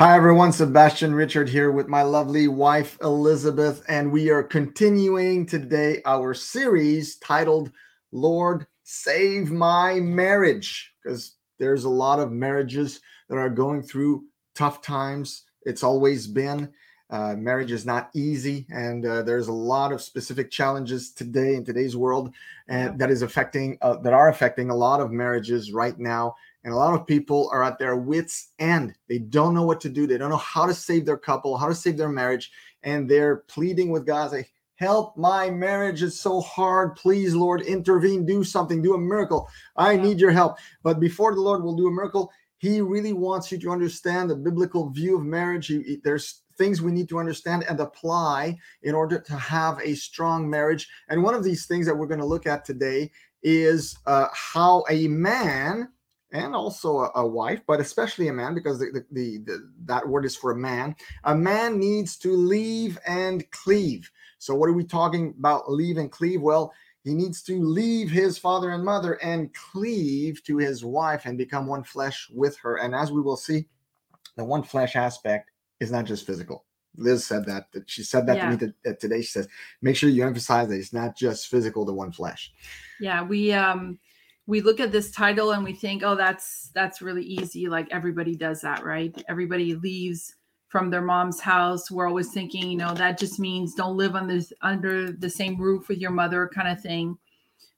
Hi, everyone. Sebastian Richard here with my lovely wife, Elizabeth, and we are continuing today our series titled Lord, Save My Marriage, because there's a lot of marriages that are going through tough times. It's always been. Uh, marriage is not easy, and uh, there's a lot of specific challenges today in today's world, and that is affecting uh, that are affecting a lot of marriages right now and a lot of people are at their wits' end. They don't know what to do. They don't know how to save their couple, how to save their marriage. And they're pleading with God, like, help my marriage is so hard. Please, Lord, intervene, do something, do a miracle. I need your help. But before the Lord will do a miracle, He really wants you to understand the biblical view of marriage. He, there's things we need to understand and apply in order to have a strong marriage. And one of these things that we're going to look at today is uh, how a man and also a, a, wife, but especially a man, because the, the, the, that word is for a man. A man needs to leave and cleave. So, what are we talking about? Leave and cleave? Well, he needs to leave his father and mother and cleave to his wife and become one flesh with her. And as we will see, the one flesh aspect is not just physical. Liz said that. She said that yeah. to me to, today. She says, "Make sure you emphasize that it's not just physical, the one flesh." Yeah, we um we look at this title and we think, oh, that's that's really easy. Like everybody does that, right? Everybody leaves from their mom's house. We're always thinking, you know, that just means don't live on this under the same roof with your mother, kind of thing.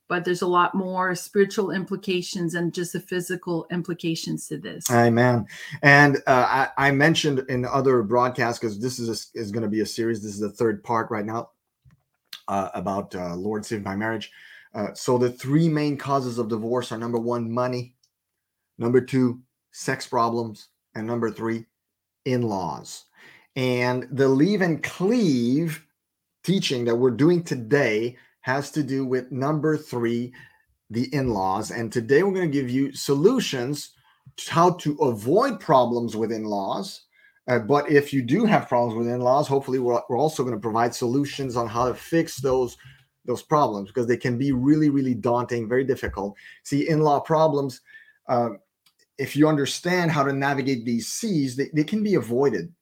But there's a lot more spiritual implications and just the physical implications to this. Amen. And uh, I, I, mentioned in other broadcasts because this is a, is going to be a series. This is the third part right now uh, about uh, Lord Save My Marriage uh, so the three main causes of divorce are number one, money, number two, sex problems, and number three, in-laws. And the leave and cleave teaching that we're doing today has to do with number three, the in-laws. And today we're going to give you solutions to how to avoid problems with in-laws. Uh, but if you do have problems with in-laws, hopefully we're, we're also going to provide solutions on how to fix those those problems because they can be really really daunting very difficult. See in-law problems uh, if you understand how to navigate these seas they, they can be avoided.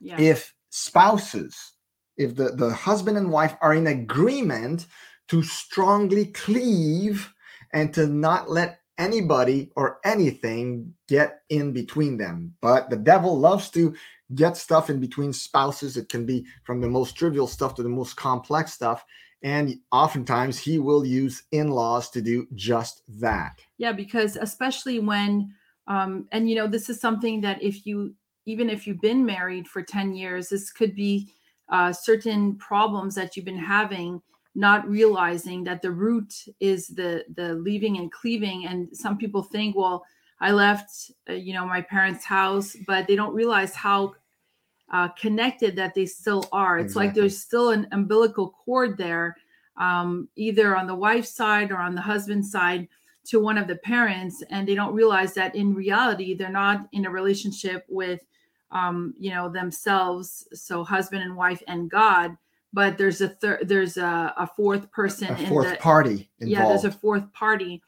Yeah. if spouses if the, the husband and wife are in agreement to strongly cleave and to not let anybody or anything get in between them. But the devil loves to get stuff in between spouses. It can be from the most trivial stuff to the most complex stuff and oftentimes he will use in laws to do just that. Yeah, because especially when, um, and you know, this is something that if you, even if you've been married for 10 years, this could be uh, certain problems that you've been having not realizing that the root is the the leaving and cleaving and some people think well i left uh, you know my parents house but they don't realize how uh, connected that they still are. It's exactly. like there's still an umbilical cord there, um, either on the wife's side or on the husband's side to one of the parents, and they don't realize that in reality they're not in a relationship with, um, you know, themselves. So husband and wife and God, but there's a third, there's a, a, fourth person, a fourth the, party. Involved. Yeah, there's a fourth party,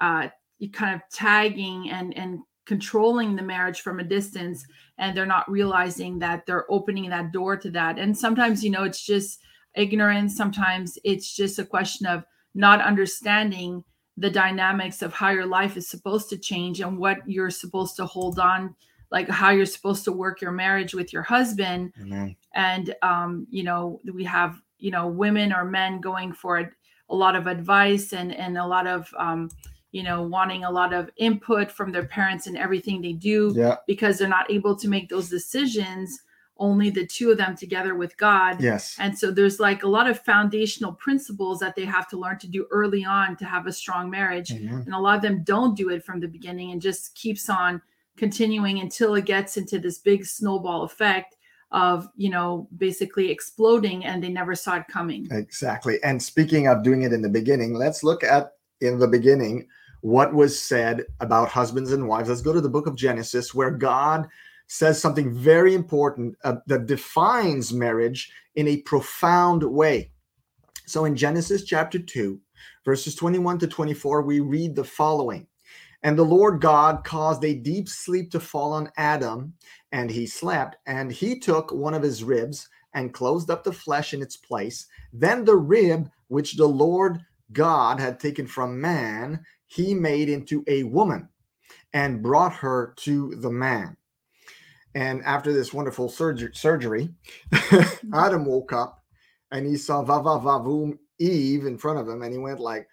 uh, kind of tagging and and controlling the marriage from a distance and they're not realizing that they're opening that door to that and sometimes you know it's just ignorance sometimes it's just a question of not understanding the dynamics of how your life is supposed to change and what you're supposed to hold on like how you're supposed to work your marriage with your husband Amen. and um you know we have you know women or men going for a, a lot of advice and and a lot of um you know, wanting a lot of input from their parents and everything they do yeah. because they're not able to make those decisions only the two of them together with God. Yes. And so there's like a lot of foundational principles that they have to learn to do early on to have a strong marriage. And a lot of them don't do it from the beginning and just keeps on continuing until it gets into this big snowball effect of, you know, basically exploding and they never saw it coming. Exactly. And speaking of doing it in the beginning, let's look at in the beginning what was said about husbands and wives. Let's go to the book of Genesis, where God says something very important uh, that defines marriage in a profound way. So in Genesis chapter 2, verses 21 to 24, we read the following And the Lord God caused a deep sleep to fall on Adam, and he slept. And he took one of his ribs and closed up the flesh in its place. Then the rib which the Lord God had taken from man, he made into a woman and brought her to the man. And after this wonderful surgery, surgery Adam woke up and he saw Vava Vavum Eve in front of him, and he went like,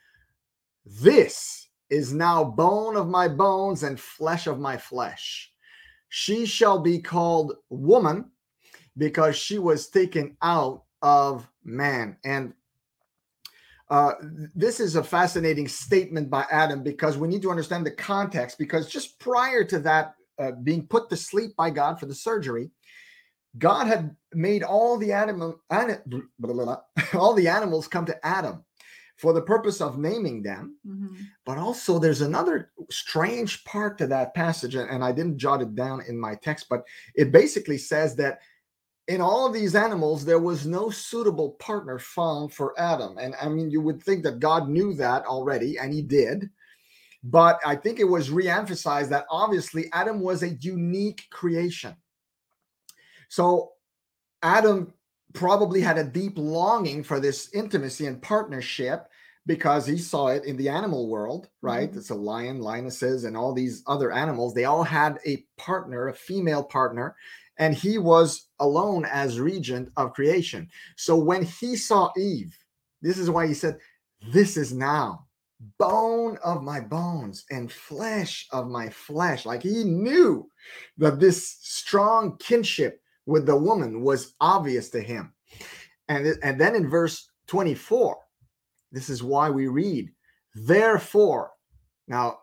This is now bone of my bones and flesh of my flesh. She shall be called woman because she was taken out of man. And uh, this is a fascinating statement by Adam because we need to understand the context. Because just prior to that uh, being put to sleep by God for the surgery, God had made all the animal, all the animals come to Adam for the purpose of naming them. Mm-hmm. But also, there's another strange part to that passage, and I didn't jot it down in my text, but it basically says that in all of these animals, there was no suitable partner found for Adam. And I mean, you would think that God knew that already, and he did. But I think it was reemphasized that obviously Adam was a unique creation. So Adam probably had a deep longing for this intimacy and partnership because he saw it in the animal world, right? Mm-hmm. It's a lion, lionesses, and all these other animals. They all had a partner, a female partner, and he was alone as regent of creation. So when he saw Eve, this is why he said, This is now bone of my bones and flesh of my flesh. Like he knew that this strong kinship with the woman was obvious to him. And, and then in verse 24, this is why we read, therefore. Now,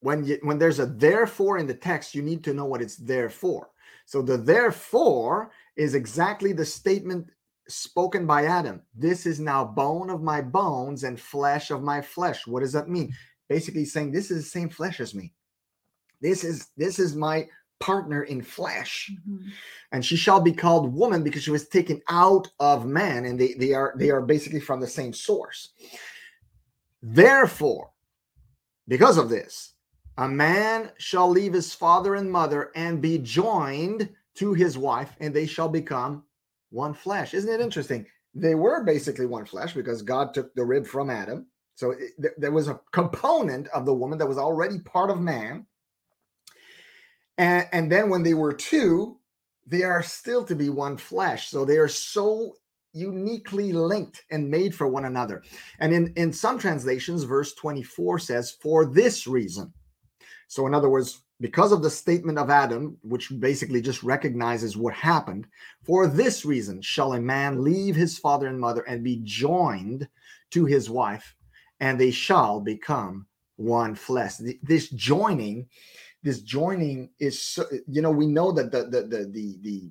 when you, when there's a therefore in the text, you need to know what it's there for. So the therefore is exactly the statement spoken by Adam. This is now bone of my bones and flesh of my flesh. What does that mean? Basically saying this is the same flesh as me. This is this is my partner in flesh. Mm-hmm. And she shall be called woman because she was taken out of man and they, they are they are basically from the same source. Therefore, because of this, a man shall leave his father and mother and be joined to his wife, and they shall become one flesh. Isn't it interesting? They were basically one flesh because God took the rib from Adam. So it, th- there was a component of the woman that was already part of man. And, and then when they were two, they are still to be one flesh. So they are so uniquely linked and made for one another. And in, in some translations, verse 24 says, For this reason, so, in other words, because of the statement of Adam, which basically just recognizes what happened, for this reason shall a man leave his father and mother and be joined to his wife, and they shall become one flesh. This joining, this joining is, so, you know, we know that the the the the the,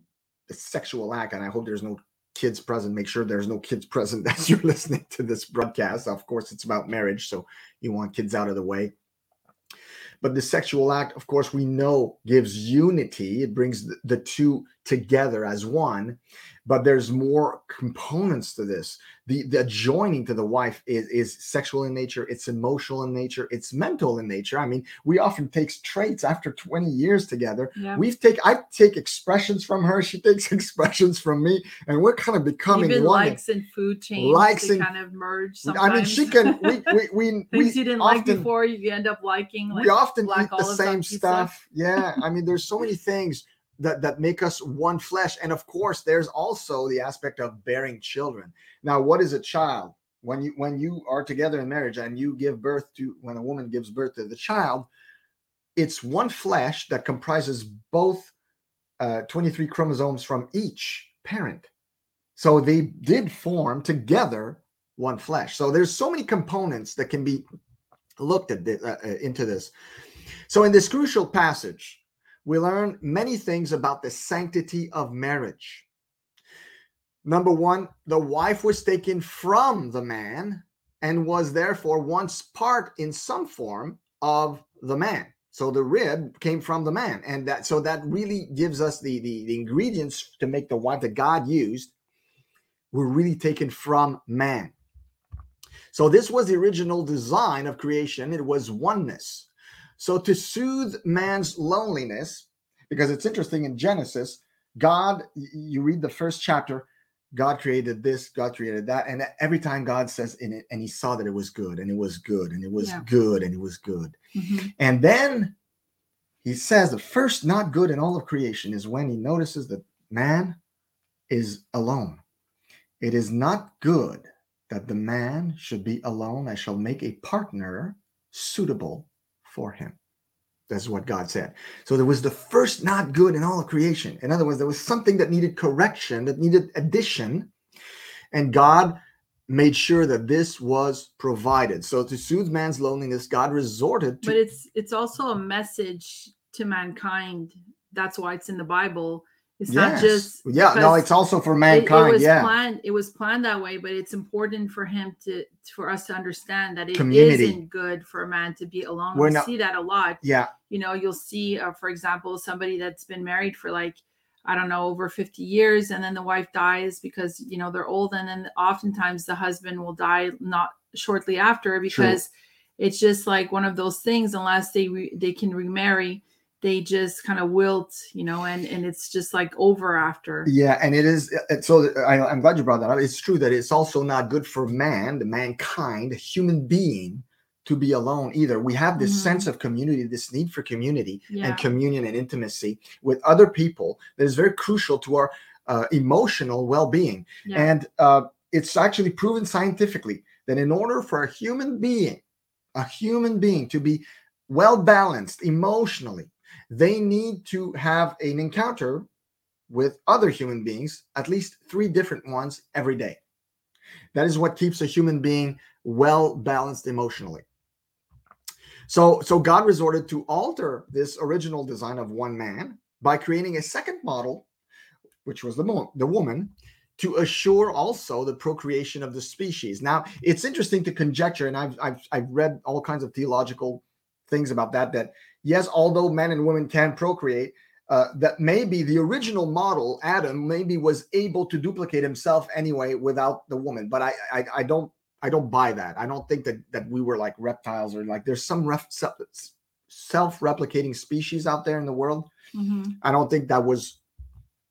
the sexual act, and I hope there's no kids present. Make sure there's no kids present as you're listening to this broadcast. Of course, it's about marriage, so you want kids out of the way but the sexual act, of course, we know gives unity. It brings the two together as one but there's more components to this. The the joining to the wife is is sexual in nature it's emotional in nature it's mental in nature. I mean we often take traits after 20 years together. Yeah. we've take i take expressions from her she takes expressions from me and we're kind of becoming Even one. likes and food change likes and kind of merge sometimes. i mean she can we we, we things we you didn't often, like before you end up liking like we often eat the same stuff. Yeah i mean there's so many things that that make us one flesh. And of course there's also the aspect of bearing children. Now what is a child? When you when you are together in marriage and you give birth to when a woman gives birth to the child it's one flesh that comprises both uh, 23 chromosomes from each parent. So they did form together one flesh. So there's so many components that can be looked at uh, into this. So in this crucial passage we learn many things about the sanctity of marriage. Number one, the wife was taken from the man and was therefore once part in some form of the man. So the rib came from the man. And that so that really gives us the, the, the ingredients to make the wife that God used were really taken from man. So this was the original design of creation. It was oneness. So, to soothe man's loneliness, because it's interesting in Genesis, God, you read the first chapter, God created this, God created that. And every time God says in it, and he saw that it was good, and it was good, and it was Yeah. good, and it was good. Mhm. And then he says the first not good in all of creation is when he notices that man is alone. It is not good that the man should be alone. I shall make a partner suitable for him. That's what God said. So there was the first not good in all creation. In other words, there was something that needed correction, that needed addition. And God made sure that this was provided. So to soothe man's loneliness, God resorted to but it's it's also a message to mankind that's why it's in the bible it's not just yeah, no, it's also for it- mankind. it, was yeah. planned it was planned that way but it's important for him to for us to understand that it Community. not good for a man to be alone We're we not- see that a lot yeah. you know you'll see uh, for example somebody that's been married for like i don't know over 50 years and then the wife dies because you know they're old and then oftentimes the husband will die not shortly after because it's just like one of those things unless they re- they can remarry they just kind of wilt you know and and it's just like over after Yeah, and it is uh, so. I, I'm glad you brought that up. It's true that it's also not good for man, the mankind, human being, to be alone either. We have this Mhm. sense of community, this need for community yeah and communion and intimacy with other people that is very crucial to our uh, emotional well-being. yeah And uh, it's actually proven scientifically that in order for a human being, a human being to be well balanced emotionally, they need to have an encounter with other human beings, at least three different ones every day. That is what keeps a human being well balanced emotionally. So, so God resorted to alter this original design of one man by creating a second model, which was the, mo- the woman, to assure also the procreation of the species. Now, it's interesting to conjecture, and I've, I've, I've read all kinds of theological things about that, that yes, although men and women can procreate, uh, that maybe the original model, Adam, maybe was able to duplicate himself anyway without the woman. But I, I, I don't, I don't buy that. I don't think that that we were like reptiles or like there's some ref, self-replicating species out there in the world. Mhm. I don't think that was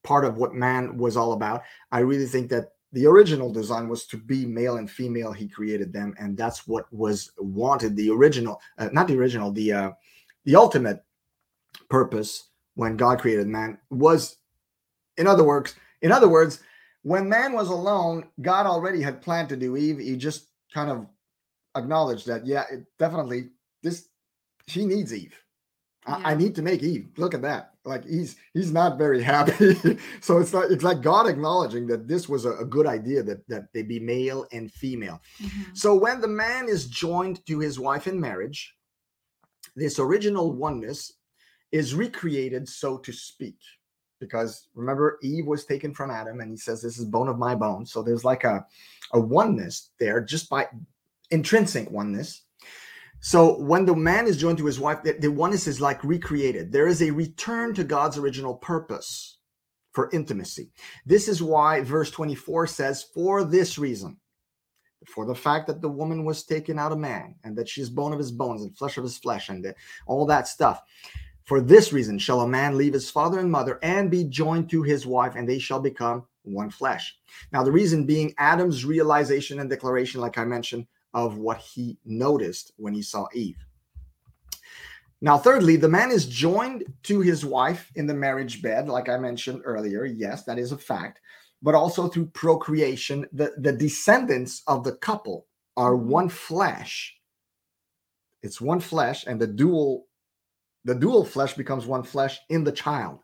part of what man was all about. I really think that the original design was to be male and female. He created them, and that's what was wanted. The original, uh, not the original, the uh, the ultimate purpose when God created man was, in other words, in other words, when man was alone, God already had planned to do Eve. He just kind of acknowledged that, yeah, it definitely this she needs Eve. I, I need to make Eve. Look at that. Like he's he's not very happy. so it's like it's like God acknowledging that this was a, a good idea that that they be male and female. Mhm. So when the man is joined to his wife in marriage, this original oneness is recreated, so to speak. Because remember, Eve was taken from Adam, and he says, This is bone of my bone. So there's like a, a oneness there just by intrinsic oneness. So when the man is joined to his wife, the, the oneness is like recreated. There is a return to God's original purpose for intimacy. This is why verse 24 says, For this reason, for the fact that the woman was taken out of man and that she's bone of his bones and flesh of his flesh and all that stuff. For this reason shall a man leave his father and mother and be joined to his wife, and they shall become one flesh. Now, the reason being Adam's realization and declaration, like I mentioned, of what he noticed when he saw Eve. Now, thirdly, the man is joined to his wife in the marriage bed, like I mentioned earlier. Yes, that is a fact. But also through procreation, the, the descendants of the couple are Mhm. one flesh. It's one flesh, and the dual the dual flesh becomes one flesh in the child.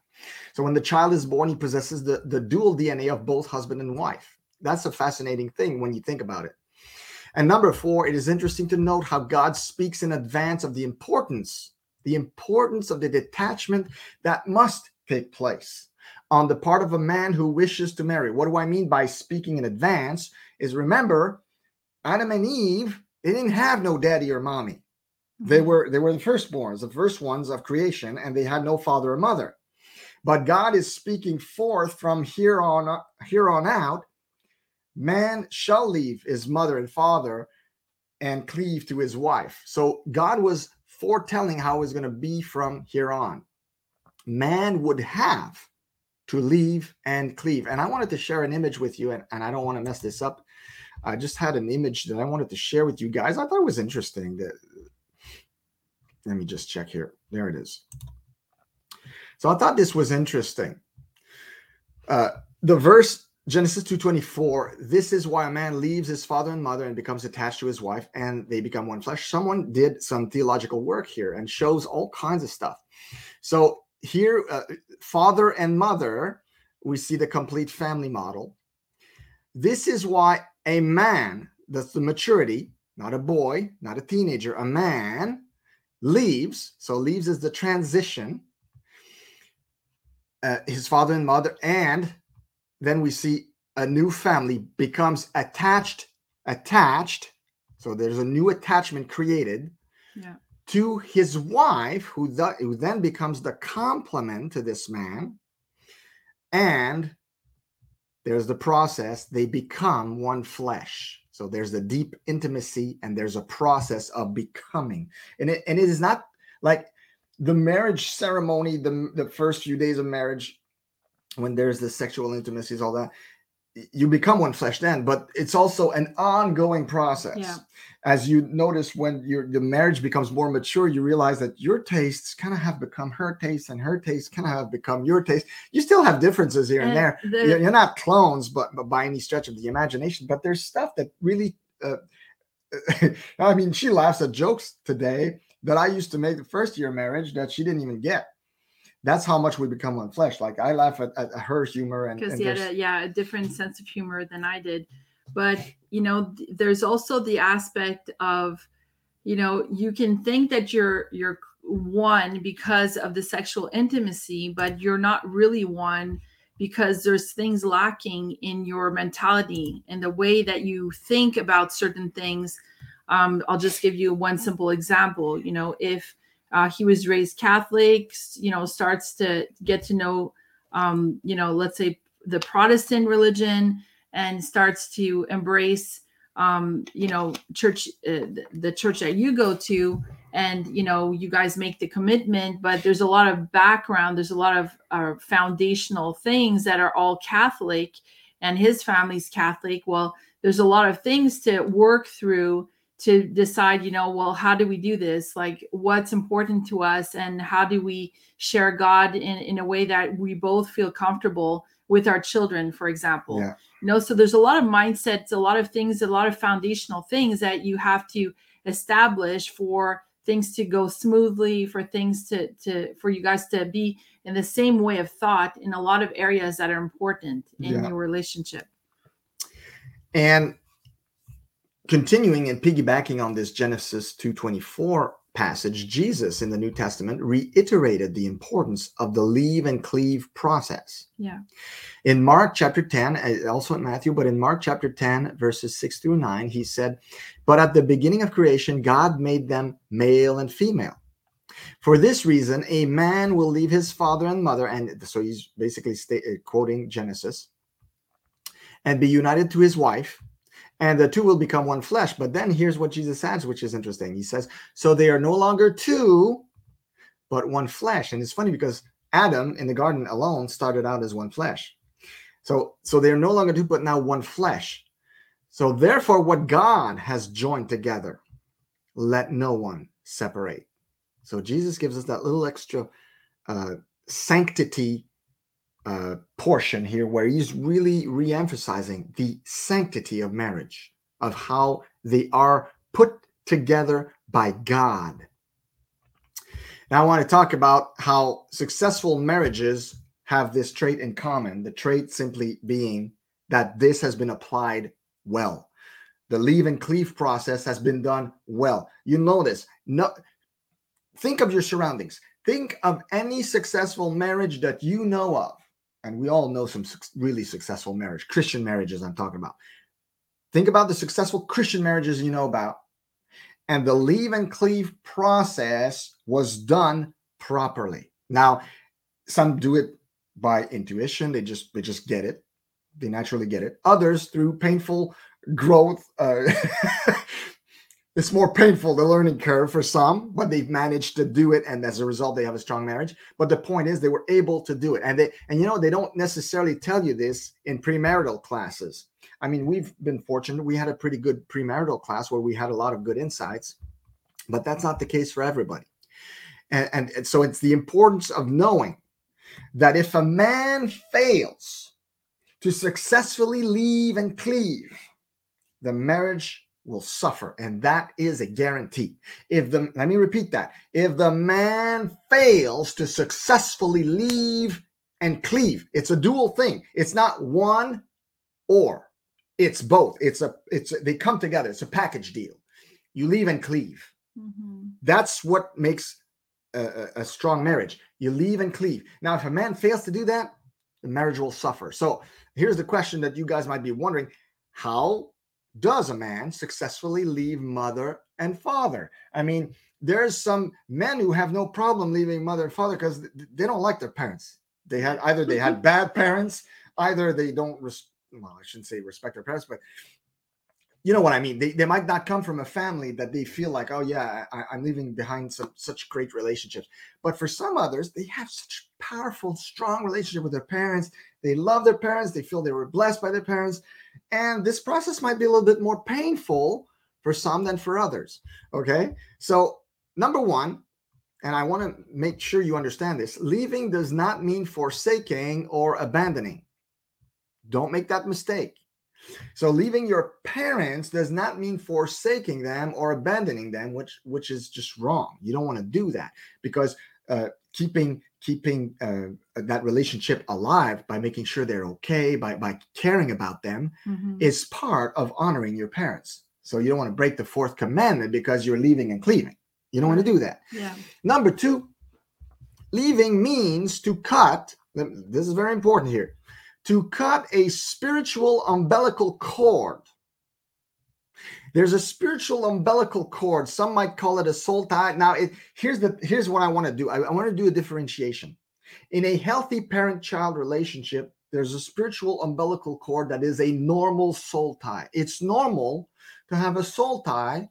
So when the child is born, he possesses the, the dual DNA of both husband and wife. That's a fascinating thing when you think about it. And number four, it is interesting to note how God speaks in advance of the importance, the importance of the detachment that must take place on the part of a man who wishes to marry. What do I mean by speaking in advance? Is remember, Adam and Eve, they didn't have no daddy or mommy. They Mhm. were they were the firstborns, the first ones of creation, and they had no father or mother. But God is speaking forth from here on here on out. Man shall leave his mother and father and cleave to his wife. So God was foretelling how it's going to be from here on. Man would have to leave and cleave. And I wanted to share an image with you, and, and I don't want to mess this up. I just had an image that I wanted to share with you guys. I thought it was interesting. That let me just check here. There it is. So I thought this was interesting. Uh, the verse Genesis 2:24, this is why a man leaves his father and mother and becomes attached to his wife and they become one flesh. Someone did some theological work here and shows all kinds of stuff. So here uh, father and mother, we see the complete family model. This is why a man, that's the maturity, not a boy, not a teenager, a man leaves. So leaves is the transition. Uh, his father and mother and then we see a new family becomes attached attached so there's a new attachment created yeah. To his wife who, the, who then becomes the complement to this man. And there's the process they become one flesh. So there's the deep intimacy and there's a process of becoming. And it, and it is not like the marriage ceremony the, the first few days of marriage when there's the sexual intimacies, all that, you become one flesh then, but it's also an ongoing process. Yeah. As you notice when your the marriage becomes more mature, you realize that your tastes kind of have become her tastes and her tastes kind of have become your taste. You still have differences here and, and there. The, you're, not clones, but, but by any stretch of the imagination, but there's stuff that really uh, I mean, she laughs at jokes today that I used to make the first year of marriage that she didn't even get that's how much we become one flesh. Like I laugh at, at her humor and because he had a yeah a different sense of humor than I did, but you know there's also the aspect of you know you can think that you're you're one because of the sexual intimacy, but you're not really one because there's things lacking in your mentality and the way that you think about certain things. Um, I'll just give you one simple example. You know, if uh, he was raised Catholic, you know, starts to get to know, um, you know, let's say the Protestant religion and starts to embrace, um, you know, church, uh, the church that you go to. And, you know, you guys make the commitment, but there's a lot of background, there's a lot of uh, foundational things that are all Catholic, and his family's Catholic. Well, there's a lot of things to work through to decide you know well how do we do this like what's important to us and how do we share god in, in a way that we both feel comfortable with our children for example yeah. you know so there's a lot of mindsets a lot of things a lot of foundational things that you have to establish for things to go smoothly for things to to for you guys to be in the same way of thought in a lot of areas that are important in yeah. your relationship and continuing and piggybacking on this Genesis 2:24 passage, Jesus in the New Testament reiterated the importance of the leave and cleave process. Yeah. In Mark chapter 10, uh, also in Matthew, but in Mark chapter 10, verses 6 through 9, he said, But at the beginning of creation, God made them male and female. For this reason, a man will leave his father and mother, and so he's basically sta- uh, quoting Genesis, and be united to his wife and the two will become one flesh. But then here's what Jesus adds, which is interesting. He says, So they are no longer two, but one flesh. And it's funny because Adam in the garden alone started out as one flesh. So, so they are no longer two, but now one flesh. So therefore, what God has joined together, let no one separate. So Jesus gives us that little extra uh, sanctity uh, portion here where he's really re-emphasizing the sanctity of marriage, of how they are put together by God. Now, I want to talk about how successful marriages have this trait in common. The trait simply being that this has been applied well. The leave and cleave process has been done well. You know this. No, think of your surroundings. Think of any successful marriage that you know of and we all know some really successful marriage, Christian marriages I'm talking about. Think about the successful Christian marriages you know about. And the leave and cleave process was done properly. Now, some do it by intuition, they just they just get it. They naturally get it. Others through painful growth uh, it's more painful the learning curve for some but they've managed to do it and as a result they have a strong marriage. But the point is they were able to do it. And they and you know they don't necessarily tell you this in premarital classes. I mean we've been fortunate. We had a pretty good premarital class where we had a lot of good insights but that's not the case for everybody. And, and, and so it's the importance of knowing that if a man fails to successfully leave and cleave the marriage will suffer and that is a guarantee. If the let me repeat that. If the man fails to successfully leave and cleave it's a dual thing. It's not one or it's both. It's a it's a, they come together. It's a package deal. You leave and cleave. Mhm. that's what makes a, a strong marriage. You leave and cleave. Now if a man fails to do that the marriage will suffer. So here's the question that you guys might be wondering. How does a man successfully leave mother and father? I mean, there's some men who have no problem leaving mother and father because they don't like their parents. They had either they had mm-hmm. bad parents, either they don't res- well, I shouldn't say respect their parents, but you know what I mean. They, they might not come from a family that they feel like, oh yeah, I, I'm leaving behind some such great relationships. But for some others, they have such powerful, strong relationship with their parents. They love their parents. They feel they were blessed by their parents. And this process might be a little bit more painful for some than for others. Okay. So, number one, and I want to make sure you understand this leaving does not mean forsaking or abandoning. Don't make that mistake. So leaving your parents does not mean forsaking them or abandoning them, which which is just wrong. You don't want to do that because uh, keeping keeping uh, that relationship alive by making sure they're okay, by by caring about them, Mhm. is part of honoring your parents. So you don't want to break the fourth commandment because you're leaving and cleaving. You don't want to do that. yeah. Number two, leaving means to cut. This is very important here. To cut a spiritual umbilical cord. There's a spiritual umbilical cord. Some might call it a soul tie. Now, it, here's the here's what I want to do. I, I want to do a differentiation. In a healthy parent-child relationship, there's a spiritual umbilical cord that is a normal soul tie. It's normal to have a soul tie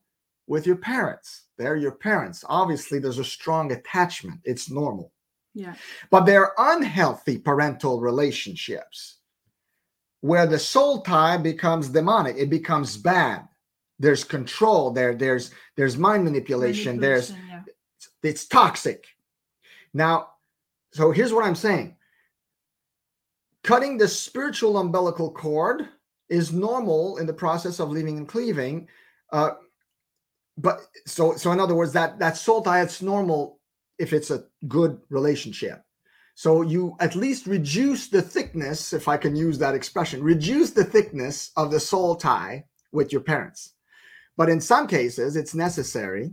with your parents. They're your parents. Obviously, there's a strong attachment. It's normal. Yeah. But there are unhealthy parental relationships where the soul tie becomes demonic. It becomes bad. There's control. There, there's there's mind manipulation. There's Manipulation, it's toxic. Now, so here's what I'm saying. Cutting the spiritual umbilical cord is normal in the process of leaving and cleaving. Uh, but so so in other words, that that soul tie it's normal if it's a good relationship. So you at least reduce the thickness, if I can use that expression, reduce the thickness of the soul tie with your parents. But in some cases, it's necessary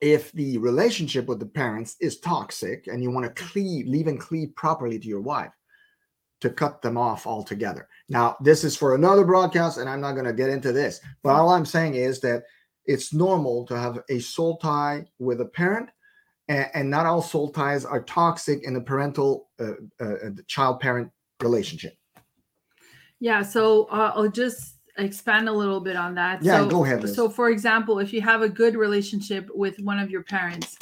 if the relationship with the parents is toxic and you want to cleave, leave and cleave properly to your wife, to cut them off altogether. Now, this is for another broadcast, and I'm not going to get into this. But all I'm saying is that it's normal to have a soul tie with a parent, and, and not all soul ties are toxic in the parental uh, uh, child parent relationship. Yeah, so uh, I'll just expand a little bit on that. Yeah, so, go ahead, Liz. So, for example, if you have a good relationship with one of your parents,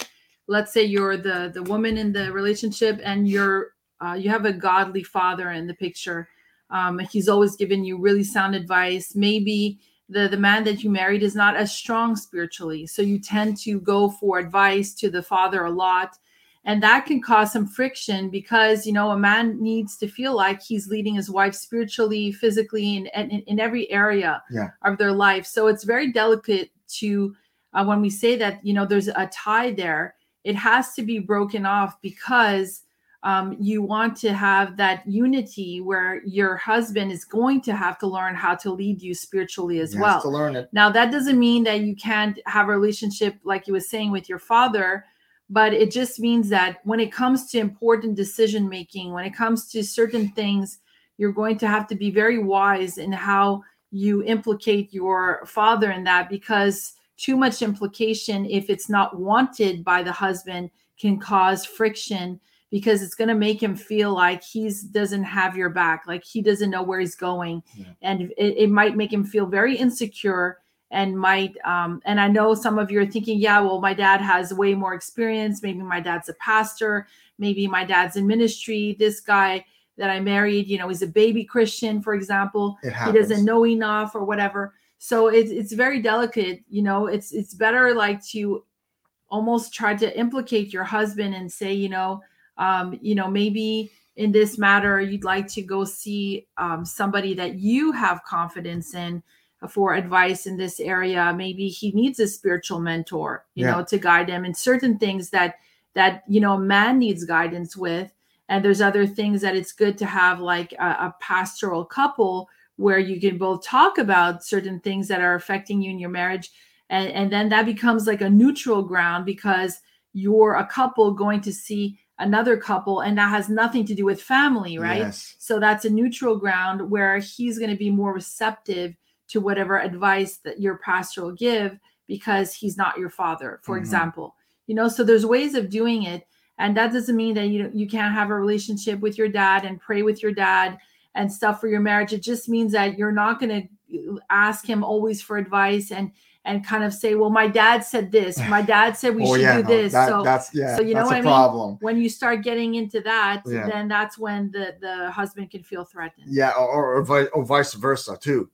let's say you're the the woman in the relationship, and you're uh, you have a godly father in the picture. Um, he's always given you really sound advice. Maybe the the man that you married is not as strong spiritually, so you tend to go for advice to the father a lot. And that can cause some friction because you know a man needs to feel like he's leading his wife spiritually physically and, and in, in every area Yeah. of their life. So it's very delicate to uh, when we say that you know there's a tie there it has to be broken off because um, you want to have that unity where your husband is going to have to learn how to lead you spiritually as He has well to learn it. now, that doesn't mean that you can't have a relationship like you was saying with your father, but it just means that when it comes to important decision making, when it comes to certain things, you're going to have to be very wise in how you implicate your father in that because too much implication, if it's not wanted by the husband, can cause friction because it's going to make him feel like he's doesn't have your back like he doesn't know where he's going. Yeah. and it, it might make him feel very insecure and might um, and i know some of you are thinking yeah well my dad has way more experience. Maybe my dad's a pastor. Maybe my dad's in ministry. This guy that i married you know he's a baby christian for example. He doesn't know enough or whatever. So it's it's very delicate you know. It's it's better like to almost try to implicate your husband and say you know um you know maybe in this matter you'd like to go see um, somebody that you have confidence in for advice in this area. Maybe he needs a spiritual mentor you Yeah. know to guide him in certain things that that you know a man needs guidance with. And there's other things that it's good to have like a, a pastoral couple where you can both talk about certain things that are affecting you in your marriage. And, and then that becomes like a neutral ground because you're a couple going to see another couple and that has nothing to do with family right Yes. so that's a neutral ground where he's going to be more receptive to whatever advice that your pastor will give because he's not your father, for Mhm. example. You know, so there's ways of doing it. And that doesn't mean that you you can't have a relationship with your dad and pray with your dad and stuff for your marriage. It just means that you're not going to ask him always for advice and and kind of say, "Well, my dad said this. My dad said we oh should yeah, do no, this." that- so that's yeah, so you know what I mean? problem. when you start getting into that, Yeah. then that's when the the husband can feel threatened. Yeah, or, or, or, vice versa too.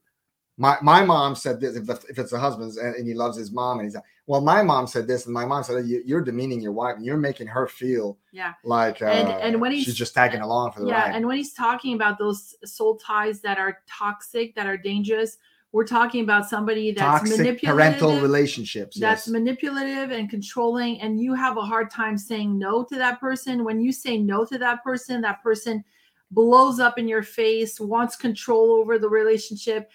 My my mom said this. If, the- if it's a husband's and, and he loves his mom, and he's like, well, my mom said this, and my mom said you, you're demeaning your wife, and you're making her feel Yeah. like uh, And- and when he's- she's just tagging along for the yeah ride. and when he's talking about those soul ties that are toxic that are dangerous we're talking about somebody that's Toxic manipulative parental relationships. that's yes. manipulative and controlling and you have a hard time saying no to that person when you say no to that person that person blows up in your face wants control over the relationship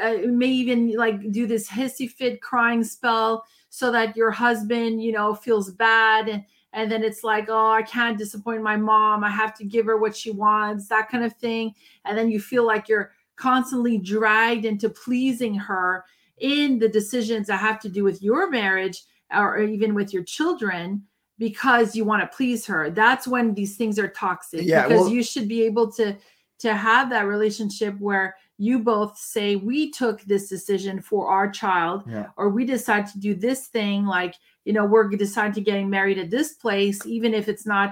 uh, may even like do this hissy fit crying spell so that your husband you know feels bad and and then it's like oh i can't disappoint my mom i have to give her what she wants that kind of thing and then you feel like you're constantly dragged into pleasing her in the decisions that have to do with your marriage or even with your children because you want to please her that's when these things are toxic Yeah, because well- you should be able to to have that relationship where you both say we took this decision for our child Yeah. or we decide to do this thing like you know we're decide to getting married at this place even if it's not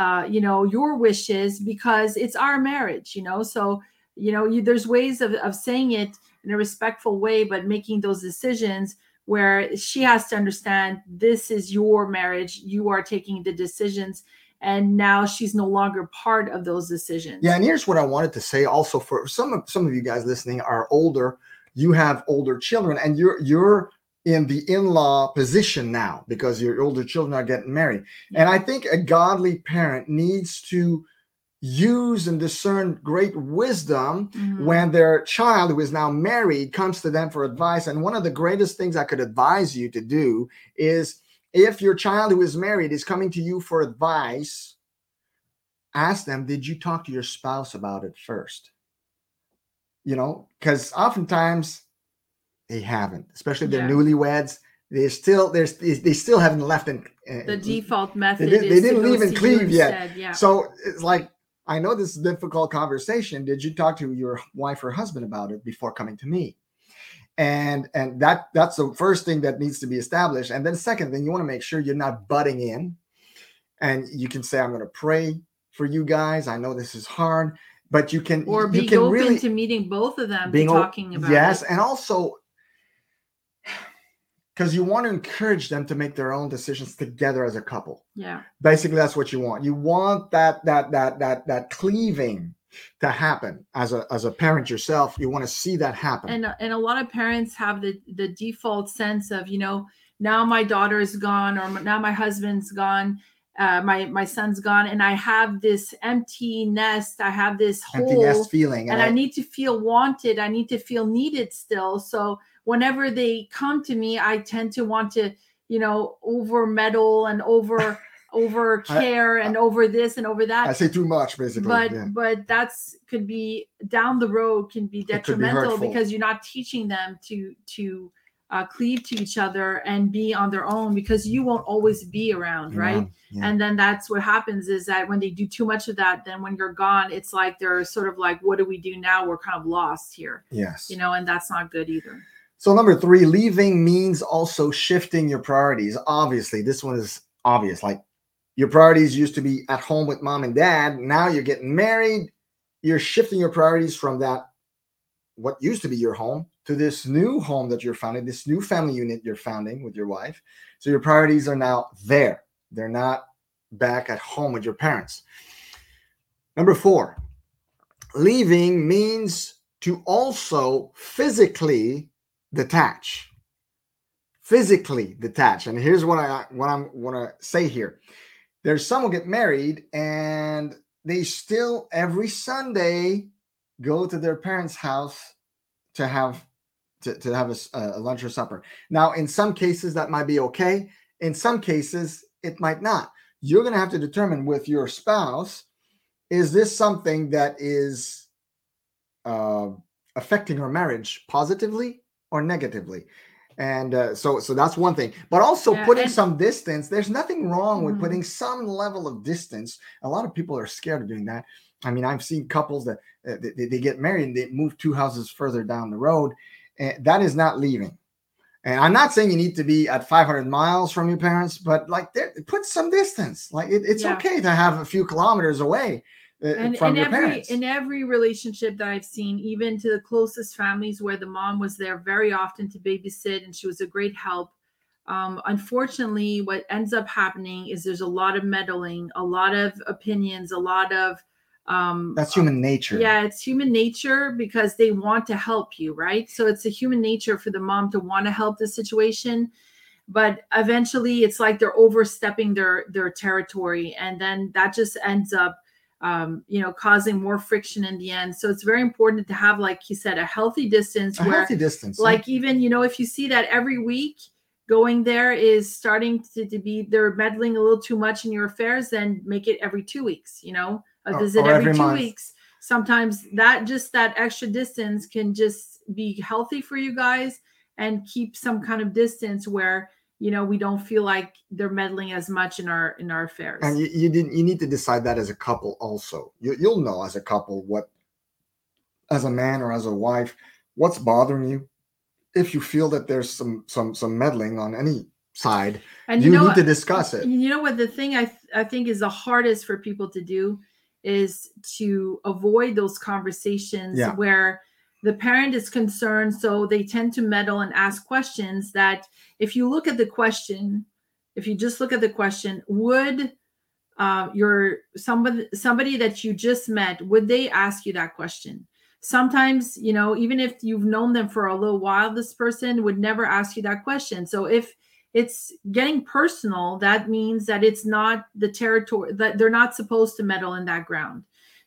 uh you know your wishes because it's our marriage you know so you know you, there's ways of, of saying it in a respectful way but making those decisions where she has to understand this is your marriage you are taking the decisions and now she's no longer part of those decisions Yeah, and here's what I wanted to say also for some of some of you guys listening are older, you have older children and you're you're in the in-law position now because your older children are getting married. And I think a godly parent needs to use and discern great wisdom Mhm. when their child who is now married comes to them for advice. And one of the greatest things I could advise you to do is if your child who is married is coming to you for advice, ask them, Did you talk to your spouse about it first? You know, because oftentimes they haven't, especially they're Yeah. newlyweds. They still there's they still haven't left in uh, the default method they is to didn't leave in see yet. yeah so it's like I know this is a difficult conversation. Did you talk to your wife or husband about it before coming to me? And and that that's the first thing that needs to be established. And then second thing, you want to make sure you're not butting in. And you can say, I'm going to pray for you guys. I know this is hard, but you can or you can open really to meeting both of them being talking about yes, it. and also because you want to encourage them to make their own decisions together as a couple yeah basically that's what you want you want that that that that that cleaving to happen as a as a parent yourself you want to see that happen and uh, and a lot of parents have the the default sense of you know now my daughter is gone or now my husband's gone uh, my my son's gone and i have this empty nest i have this empty hole nest feeling and I need to feel wanted. I need to feel needed still. So whenever they come to me, I tend to want to, you know, over meddle and over over care and over this and over that. I say too much basically But yeah. but that's could be down the road can be could be detrimental because you're not teaching them to to uh, cleave to each other and be on their own because you won't always be around, right? Yeah, yeah. and then that's what happens is that when they do too much of that then when you're gone it's like they're sort of like what do we do now we're kind of lost here yes you know and that's not good either So number three, leaving means also shifting your priorities. Obviously, this one is obvious. Like your priorities used to be at home with mom and dad. Now you're getting married. You're shifting your priorities from that, what used to be your home, to this new home that you're founding, this new family unit you're founding with your wife. So your priorities are now there. They're not back at home with your parents. Number four, leaving means to also physically detach. Physically detach. And here's what i what i'm want to say here. There's someone get married and they still every sunday go to their parents house to have to, to have a, a lunch or supper. Now in some cases that might be okay. In some cases it might not. You're going to have to determine with your spouse is this something that is uh, affecting our marriage positively or negatively. And uh, so so that's one thing. But also Yeah, putting and- some distance there's nothing wrong with Mhm. putting some level of distance. A lot of people are scared of doing that. I mean i've seen couples that uh, they, they get married and they move two houses further down the road and that is not leaving. And i'm not saying you need to be at 500 miles from your parents but like put some distance. Like it, it's Yeah. okay to have a few kilometers away and from in your every parents in every relationship that I've seen, even to the closest families where the mom was there very often to babysit and she was a great help. Um, unfortunately, what ends up happening is there's a lot of meddling, a lot of opinions, a lot of um, that's human nature yeah, it's human nature because they want to help you, right? So it's a human nature for the mom to want to help the situation, but eventually it's like they're overstepping their their territory, and then that just ends up, um, you know, causing more friction in the end. So it's very important to have, like you said, a healthy distance a where, healthy distance yeah. like, even you know, if you see that every week going there is starting to, to be they're meddling a little too much in your affairs, then make it every two weeks. You know, a Or- visit or every, every two month. weeks sometimes that just that extra distance can just be healthy for you guys and keep some kind of distance where you know we don't feel like they're meddling as much in our in our affairs. And you, you didn't you need to decide that as a couple also. You, you'll know as a couple what as a man or as a wife what's bothering you. If you feel that there's some some some meddling on any side and you, you know need to discuss it. you know what the thing I, th- I think is the hardest for people to do is to avoid those conversations Yeah. where the parent is concerned so they tend to meddle and ask questions that if you look at the question if you just look at the question would uh, your somebody somebody that you just met would they ask you that question? Sometimes you know even if you've known them for a little while this person would never ask you that question. So if it's getting personal that means that it's not the territory that they're not supposed to meddle in that ground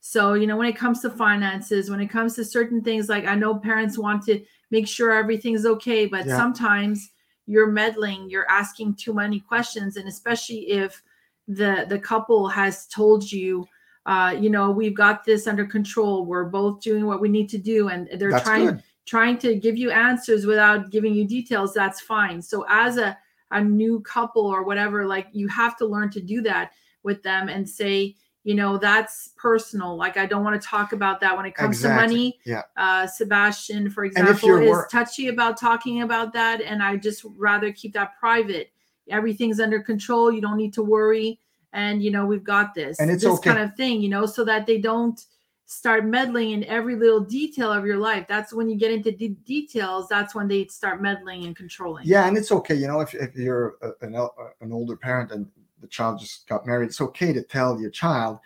so you know when it comes to finances when it comes to certain things like i know parents want to make sure everything's okay but Yeah. sometimes you're meddling you're asking too many questions and especially if the the couple has told you uh you know we've got this under control we're both doing what we need to do and they're that's trying good trying to give you answers without giving you details that's fine so as a a new couple or whatever like you have to learn to do that with them and say you know that's personal. Like i don't want to talk about that when it comes Exactly. to money. Yeah. Uh sebastian for example is wor- touchy about talking about that and i just rather keep that private. Everything's under control. You don't need to worry. And you know we've got this And it's this okay. kind of thing you know so that they don't start meddling in every little detail of your life. That's when you get into de- details that's when they start meddling and controlling. Yeah and it's okay you know if, if you're a, an, an older parent and the child just got married. It's okay to tell your child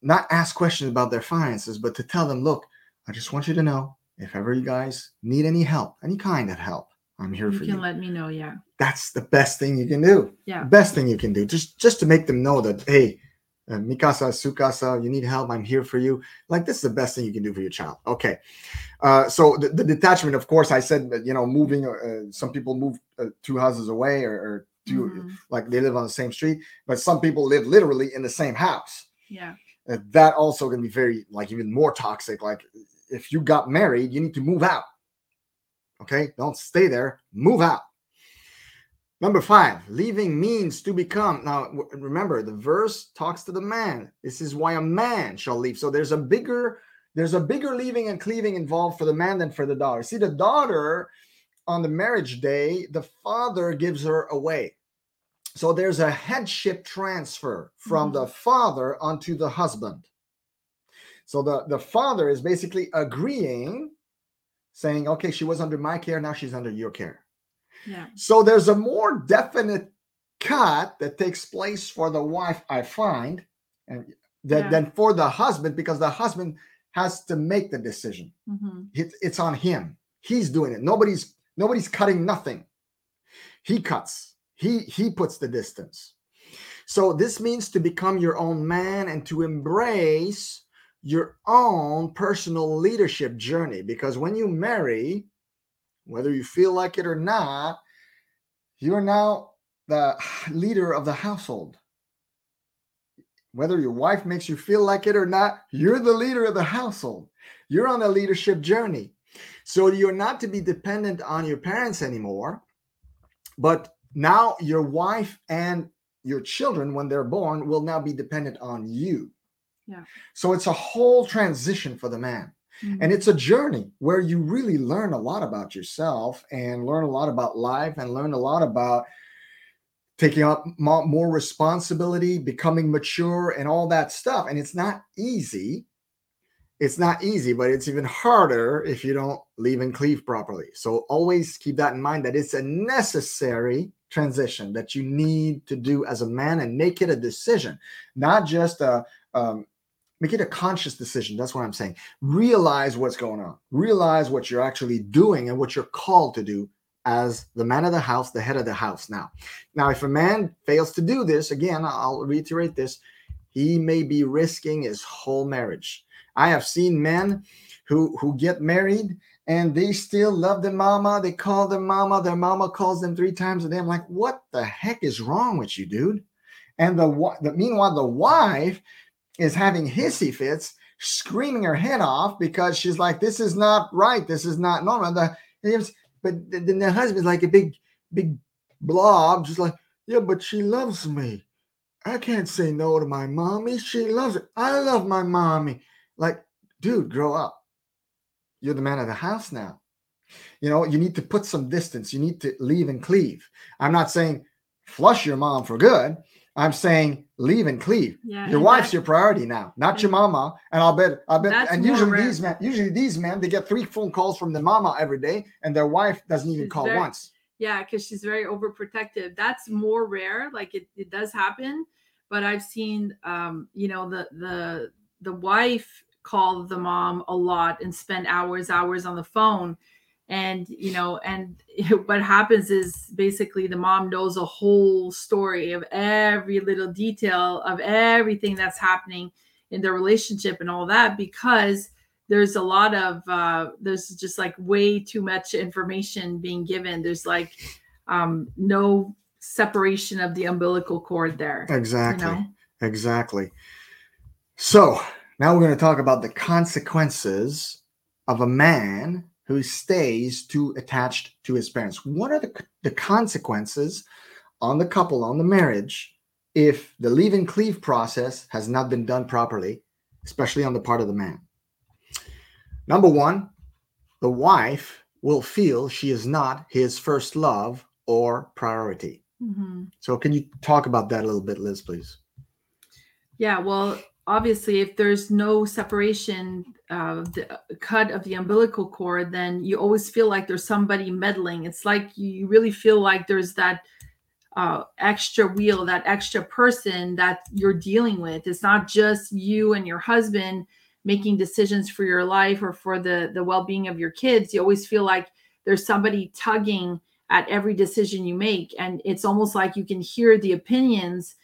not ask questions about their finances but to tell them look i just want you to know if ever you guys need any help any kind of help i'm here you for can you. can let me know yeah. That's the best thing you can do. Yeah. best thing you can do. Just just to make them know that hey uh, mikasa sukasa you need help i'm here for you. Like this is the best thing you can do for your child. Okay. Uh, so the, the detachment of course i said you know moving uh, some people move uh, two houses away or, or 2 Mhm. like they live on the same street but some people live literally in the same house. Yeah. Uh, that also can be very like even more toxic. Like if you got married you need to move out. Okay? Don't stay there. Move out. Number five leaving means to become. Now w- remember the verse talks to the man. This is why a man shall leave. So there's a bigger there's a bigger leaving and cleaving involved for the man than for the daughter. See the daughter on the marriage day, the father gives her away. So there's a headship transfer from Mhm. the father onto the husband. So the, the father is basically agreeing, saying, okay, she was under my care, now she's under your care. Yeah. So there's a more definite cut that takes place for the wife, I find, and than, Yeah. than for the husband, because the husband has to make the decision. hmm It's, it's on him. He's doing it. Nobody's nobody's cutting nothing. He cuts. He he puts the distance. So this means to become your own man and to embrace your own personal leadership journey because when you marry, whether you feel like it or not, you're now the leader of the household. Whether your wife makes you feel like it or not, you're the leader of the household. You're on a leadership journey. So you're not to be dependent on your parents anymore, but now your wife and your children, when they're born, will now be dependent on you. Yeah. So it's a whole transition for the man. Mhm. And it's a journey where you really learn a lot about yourself and learn a lot about life and learn a lot about taking up more responsibility, becoming mature, and all that stuff. And it's not easy. It's not easy, but it's even harder if you don't leave and cleave properly. So always keep that in mind that it's a necessary transition that you need to do as a man and make it a decision, not just a um, make it a conscious decision. That's what I'm saying. Realize what's going on. Realize what you're actually doing and what you're called to do as the man of the house, the head of the house. Now, now, if a man fails to do this, again, I'll reiterate this, he may be risking his whole marriage. I have seen men who who get married and they still love their mama. They call their mama. Their mama calls them three times a day. I'm like, what the heck is wrong with you, dude? And the, the meanwhile, the wife is having hissy fits, screaming her head off because she's like, "This is not right. This is not normal." The, but then the husband's like a big, big blob, just like, "Yeah, but she loves me. I can't say no to my mommy. She loves it. I love my mommy." Like, dude, grow up. You're the man of the house now. You know, you need to put some distance. You need to leave and cleave. I'm not saying flush your mom for good. I'm saying leave and cleave Yeah. your wife's your priority now, not your mama. And I'll bet, I bet, and usually rare. these men, usually these men, they get three phone calls from the mama every day, and their wife doesn't even She's call very- once. yeah because she's very overprotective that's more rare like it, it does happen but i've seen um you know the the the wife call the mom a lot and spend hours hours on the phone and you know and what happens is basically the mom knows a whole story of every little detail of everything that's happening in their relationship and all that because there's a lot of uh there's just like way too much information being given there's like um no separation of the umbilical cord there Exactly. you know Exactly. So now we're going to talk about the consequences of a man who stays too attached to his parents. What are the, the consequences on the couple, on the marriage, if the leave and cleave process has not been done properly, especially on the part of the man? Number one, the wife will feel she is not his first love or priority. Mhm. So, can you talk about that a little bit, Liz, please? yeah well obviously if there's no separation the cut of the umbilical cord then you always feel like there's somebody meddling it's like you really feel like there's that uh, extra wheel, that extra person that you're dealing with. It's not just you and your husband making decisions for your life or for the the well-being of your kids. You always feel like there's somebody tugging at every decision you make, and it's almost like you can hear the opinions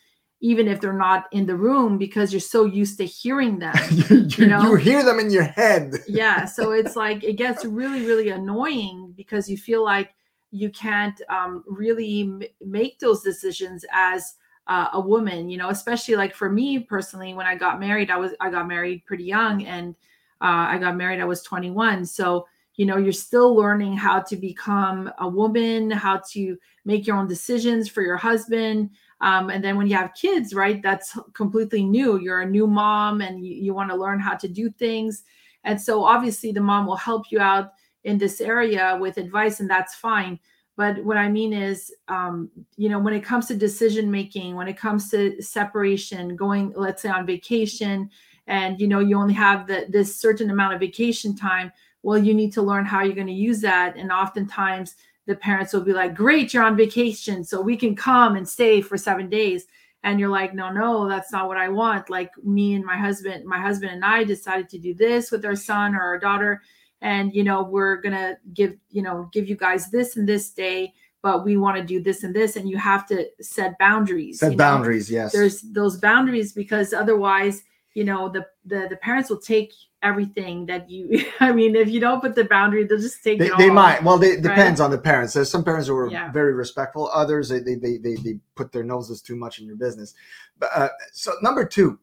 even if they're not in the room because you're so used to hearing them. you, you, know? you hear them in your head. yeah so it's like it gets really really annoying because you feel like you can't um, really m- make those decisions as uh, a woman you know especially like for me personally when i got married i was i got married pretty young and uh, i got married i was 21 so you know you're still learning how to become a woman how to make your own decisions for your husband um, and then when you have kids right that's completely new. You're a new mom and you, you want to learn how to do things. And so obviously the mom will help you out in this area with advice and that's fine. But what i mean is um, you know when it comes to decision making when it comes to separation going let's say on vacation and you know you only have the, this certain amount of vacation time well you need to learn how you're going to use that. And oftentimes the parents will be like great you're on vacation so we can come and stay for seven days. And you're like no no that's not what i want. Like me and my husband my husband and i decided to do this with our son or our daughter. And you know we're gonna give you know give you guys this and this day but we want to do this and this and you have to set boundaries set boundaries know? yes. There's those boundaries because otherwise you know the the, the parents will take everything that you i mean if you don't put the boundary they'll just take they, it they might. Well it depends on the parents. There's some parents who are Yeah. very respectful. Others they, they they they they put their noses too much in your business. But uh, so number two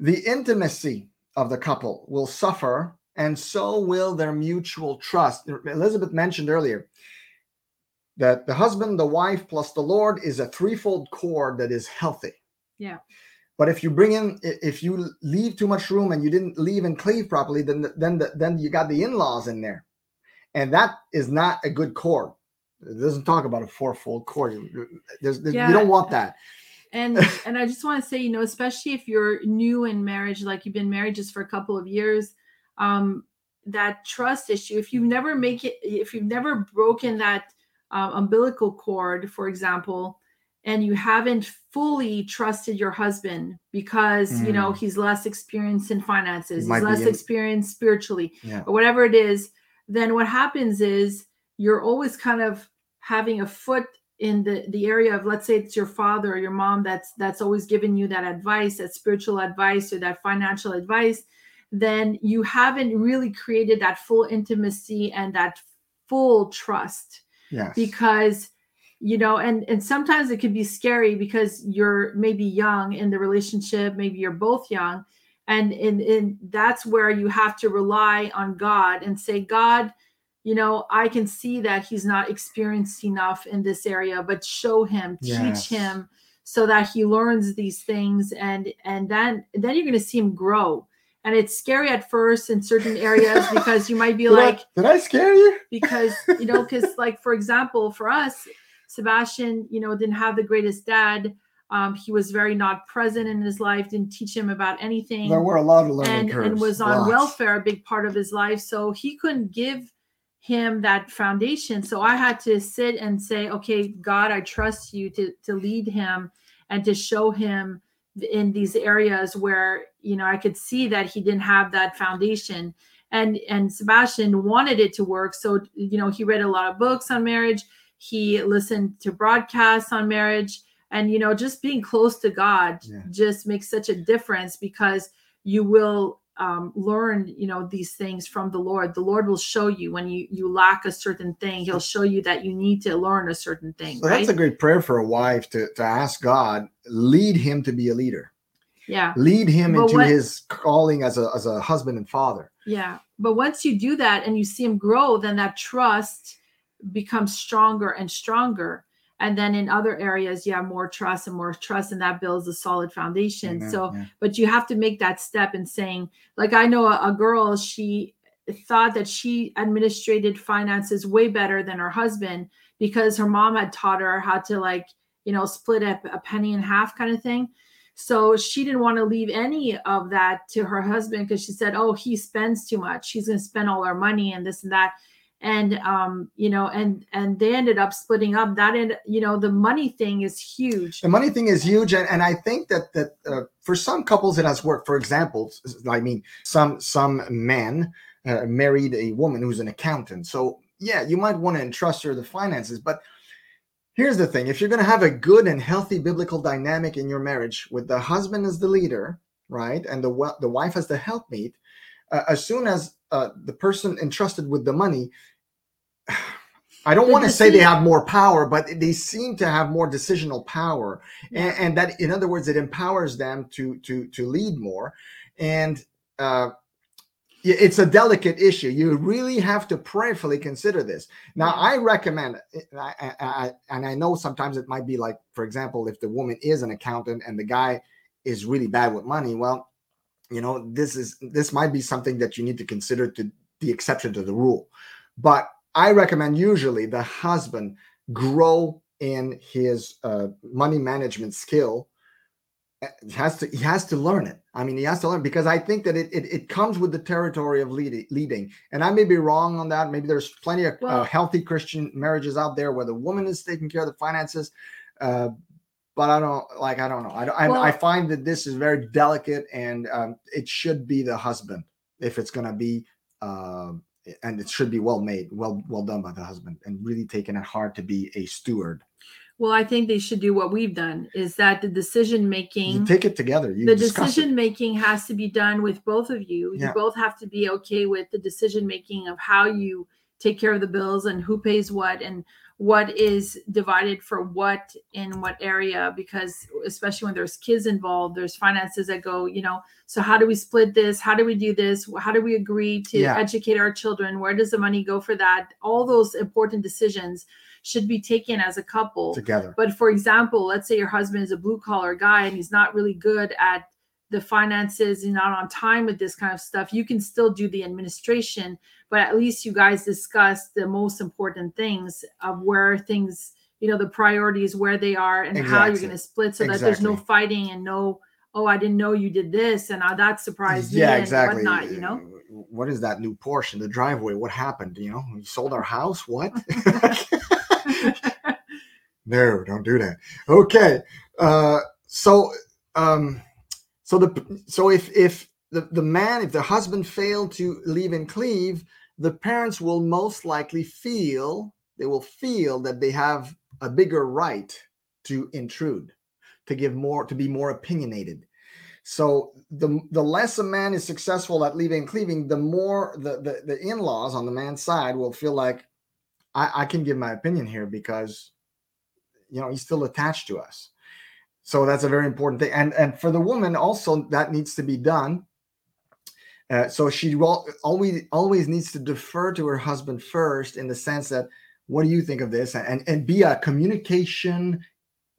the intimacy of the couple will suffer and so will their mutual trust. Elizabeth mentioned earlier that the husband the wife plus the lord is a threefold cord that is healthy. Yeah. But if you bring in if you leave too much room and you didn't leave and cleave properly then then the, then you got the in-laws in there. And that is not a good cord it doesn't talk about a fourfold cord You- there's, there's- Yeah. you don't want that. And and i just want to say you know especially if you're new in marriage like you've been married just for a couple of years um that trust issue if you've never make it if you've never broken that uh, umbilical cord for example and you haven't fully trusted your husband because you know he's less experienced in finances Mm. he's less in- experienced spiritually Yeah. or whatever it is then what happens is you're always kind of having a foot in the the area of let's say it's your father or your mom that's that's always giving you that advice that spiritual advice or that financial advice then you haven't really created that full intimacy and that full trust yes because you know and and sometimes it can be scary because you're maybe young in the relationship maybe you're both young and and, and that's where you have to rely on god and say god you know i can see that he's not experienced enough in this area but show him Yes. teach him so that he learns these things and and then then you're going to see him grow and it's scary at first in certain areas because you might be did, like I, did i scare you because you know because like for example for us sebastian you know didn't have the greatest dad. Um, he was very not present in his life didn't teach him about anything there were a lot of learning and, curves and was on lots. welfare a big part of his life so he couldn't give him that foundation. So i had to sit and say okay god i trust you to to lead him and to show him in these areas where you know i could see that he didn't have that foundation. And and sebastian wanted it to work so you know he read a lot of books on marriage he listened to broadcasts on marriage. And you know just being close to god Yeah. just makes such a difference because you will um, learn you know these things from the lord. The lord will show you when you you lack a certain thing. He'll show you that you need to learn a certain thing so right? that's a great prayer for a wife to, to ask god lead him to be a leader. Yeah. Lead him But into what- his calling as a as a husband and father. Yeah. But once you do that and you see him grow then that trust becomes stronger and stronger. And then in other areas you have more trust and more trust and that builds a solid foundation. Amen, so yeah. but you have to make that step in saying like i know a, a girl she thought that she administrated finances way better than her husband because her mom had taught her how to like you know split up a penny in half kind of thing. So she didn't want to leave any of that to her husband because she said oh he spends too much. He's going to spend all our money and this and that and um you know and and they ended up splitting up. That end you know the money thing is huge. The money thing is huge. And, and i think that that uh, for some couples it has worked. For example I mean some some men uh, married a woman who's an accountant. So yeah you might want to entrust her the finances. But here's the thing. If you're going to have a good and healthy biblical dynamic in your marriage with the husband as the leader right and the the wife as the helpmeet uh, as soon as uh, the person entrusted with the money I don't The want to say they have more power, but they seem to have more decisional power, Yeah. and, and that, in other words, it empowers them to to to lead more. And uh, it's a delicate issue. You really have to prayerfully consider this. Now, I recommend, and I, I, and I know sometimes it might be like, for example, if the woman is an accountant and the guy is really bad with money, well, you know, this is this might be something that you need to consider to the exception to the rule. but I recommend usually the husband grow in his uh, money management skill. Uh, he has to he has to learn it. I mean, he has to learn because I think that it it, it comes with the territory of leading, leading. And I may be wrong on that. Maybe there's plenty of uh, well, uh, healthy Christian marriages out there where the woman is taking care of the finances. Uh, but I don't like. I don't know. I I, well, I find that this is very delicate, and um, it should be the husband if it's going to be. Uh, and it should be well made, well well done by the husband, and really taken at heart to be a steward. Well, I think they should do what we've done is that the decision making you take it together. You the decision making has to be done with both of you. Yeah. You both have to be okay with the decision making of how you take care of the bills and who pays what and what is divided for what in what area because especially when there's kids involved there's finances that go you know so how do we split this? How do we do this? How do we agree to yeah. educate our children? Where does the money go for that? All those important decisions should be taken as a couple. Together. But for example let's say your husband is a blue collar guy and he's not really good at the finances you're not on time with this kind of stuff you can still do the administration but at least you guys discuss the most important things of where things you know the priorities where they are and exactly. how you're going to split so that there's no fighting and no oh i didn't know you did this and uh, that surprised me. yeah, exactly. whatnot you know what is that new Porsche in the driveway? What happened? You know, we sold our house. What? no, don't do that. Okay. Uh, so, um, so the so if if the, the man, if the husband failed to leave and cleave, the parents will most likely feel they will feel that they have a bigger right to intrude, to give more, to be more opinionated. So the the less a man is successful at leaving and cleaving, the more the the, the in-laws on the man's side will feel like I, I can give my opinion here because you know he's still attached to us. So that's a very important thing. And and for the woman also that needs to be done. Uh, so she will always always needs to defer to her husband first in the sense that what do you think of this and and be a communication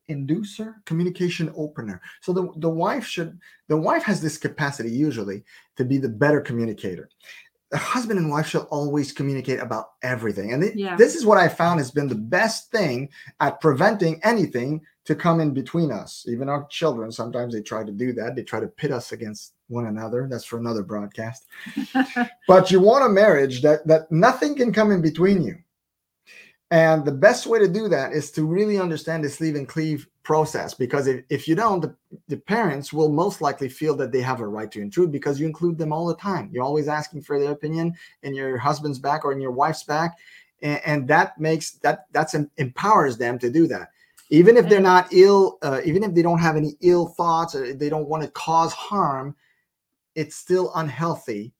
inducer communication opener so the, the wife should the wife has this capacity usually to be the better communicator the husband and wife should always communicate about everything. And it, yeah. this is what I found has been the best thing at preventing anything to come in between us. Even our children, sometimes they try to do that. They try to pit us against one another. That's for another broadcast. but you want a marriage that that nothing can come in between you. And the best way to do that is to really understand this leave and cleave process because if, if you don't, the, the parents will most likely feel that they have a right to intrude because you include them all the time. You're always asking for their opinion in your husband's back or in your wife's back. And, and that makes that that's an, empowers them to do that. Even if they're not ill, uh, even if they don't have any ill thoughts or they don't want to cause harm, it's still unhealthy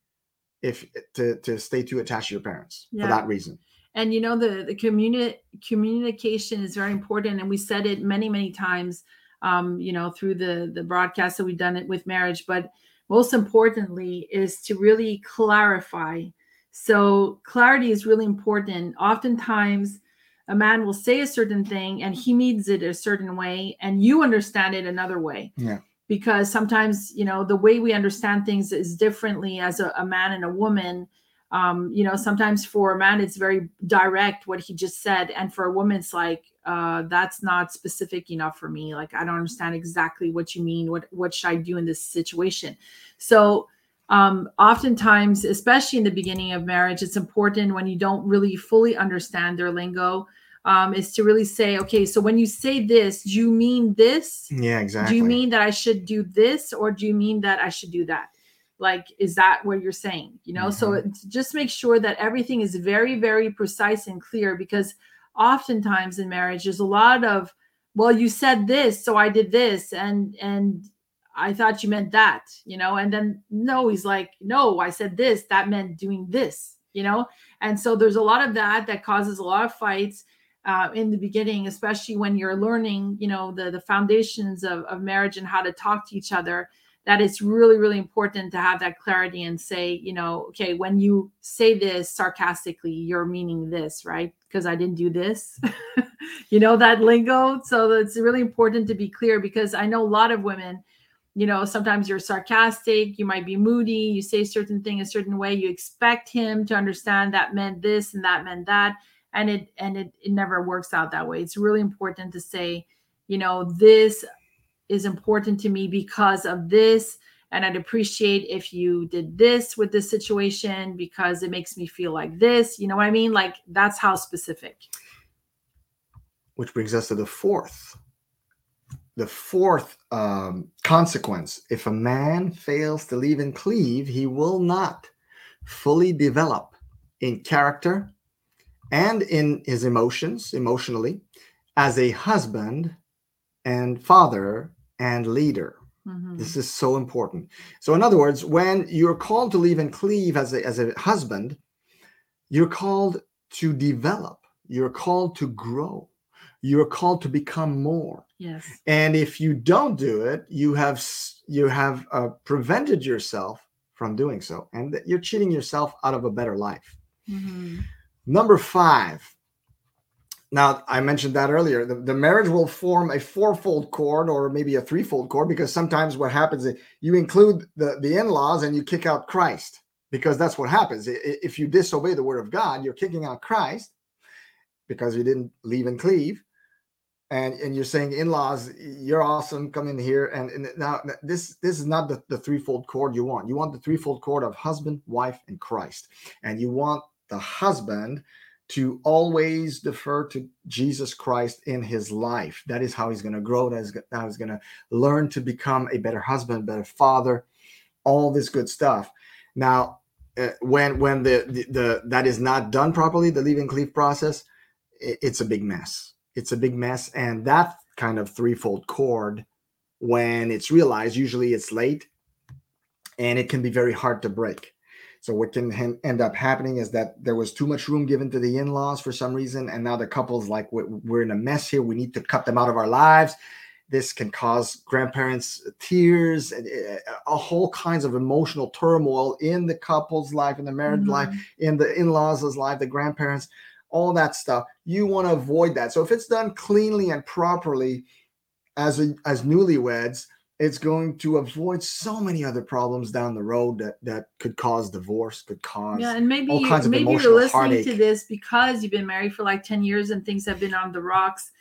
if to, to stay too attached to your parents yeah. for that reason and you know the the communi- communication is very important and we said it many many times um, you know through the the broadcast that we've done it with marriage. But most importantly is to really clarify. So clarity is really important. Oftentimes a man will say a certain thing and he means it a certain way and you understand it another way. Yeah. Because sometimes you know the way we understand things is differently as a, a man and a woman um, you know sometimes for a man it's very direct what he just said. And for a woman it's like uh, that's not specific enough for me. Like i don't understand exactly what you mean. What what should i do in this situation? So um, oftentimes especially in the beginning of marriage it's important when you don't really fully understand their lingo um, is to really say okay so when you say this do you mean this? Yeah exactly do you mean that i should do this or do you mean that i should do that like is that what you're saying you know? Mm-hmm. so just make sure that everything is very very precise and clear because oftentimes in marriage there's a lot of well you said this so i did this and and i thought you meant that you know? And then no he's like no i said this that meant doing this you know? And so there's a lot of that that causes a lot of fights uh, in the beginning especially when you're learning you know the the foundations of, of marriage and how to talk to each other that it's really really important to have that clarity and say you know okay when you say this sarcastically you're meaning this right? Because i didn't do this. You know that lingo? So it's really important to be clear because i know a lot of women you know sometimes you're sarcastic you might be moody you say certain thing a certain way you expect him to understand that meant this and that meant that and it and it, it never works out that way. It's really important to say you know this is important to me because of this. And i'd appreciate if you did this with this situation because it makes me feel like this. You know what i mean? Like that's how specific. Which brings us to the fourth the fourth um, consequence. If a man fails to leave and cleave he will not fully develop in character and in his emotions emotionally as a husband and father and leader. Mhm. this is so important. So in other words when you're called to leave and cleave as a, as a husband you're called to develop. You're called to grow. You're called to become more. Yes. And if you don't do it you have you have uh, prevented yourself from doing so and you're cheating yourself out of a better life. Mhm. number five now i mentioned that earlier. The, the marriage will form a fourfold cord or maybe a threefold cord because sometimes what happens is you include the, the in-laws and you kick out christ because that's what happens. If you disobey the word of god you're kicking out christ because you didn't leave and cleave. And and you're saying in-laws you're awesome. Come in here. And, and now this this is not the, the threefold cord you want. You want the threefold cord of husband wife and christ. And you want the husband to always defer to jesus christ in his life. That is how he's going to grow. That is how he's going to learn to become a better husband better father all this good stuff. Now uh, when when the, the the that is not done properly the leave and cleave process i- it's a big mess. It's a big mess and that kind of threefold cord when it's realized usually it's late and it can be very hard to break so what can hen- end up happening is that there was too much room given to the in-laws for some reason and now the couple's like "We- we're in a mess here we need to cut them out of our lives this can cause grandparents tears and uh, a whole kinds of emotional turmoil in the couple's life in the married life Mhm. in the in-laws' life, the grandparents, all that stuff. You want to avoid that. So if it's done cleanly and properly as a, as newlyweds, it's going to avoid so many other problems down the road that that could cause divorce, could cause Yeah, and maybe all you, kinds of maybe you're listening to this because you've been married for like 10 years and things have been on the rocks.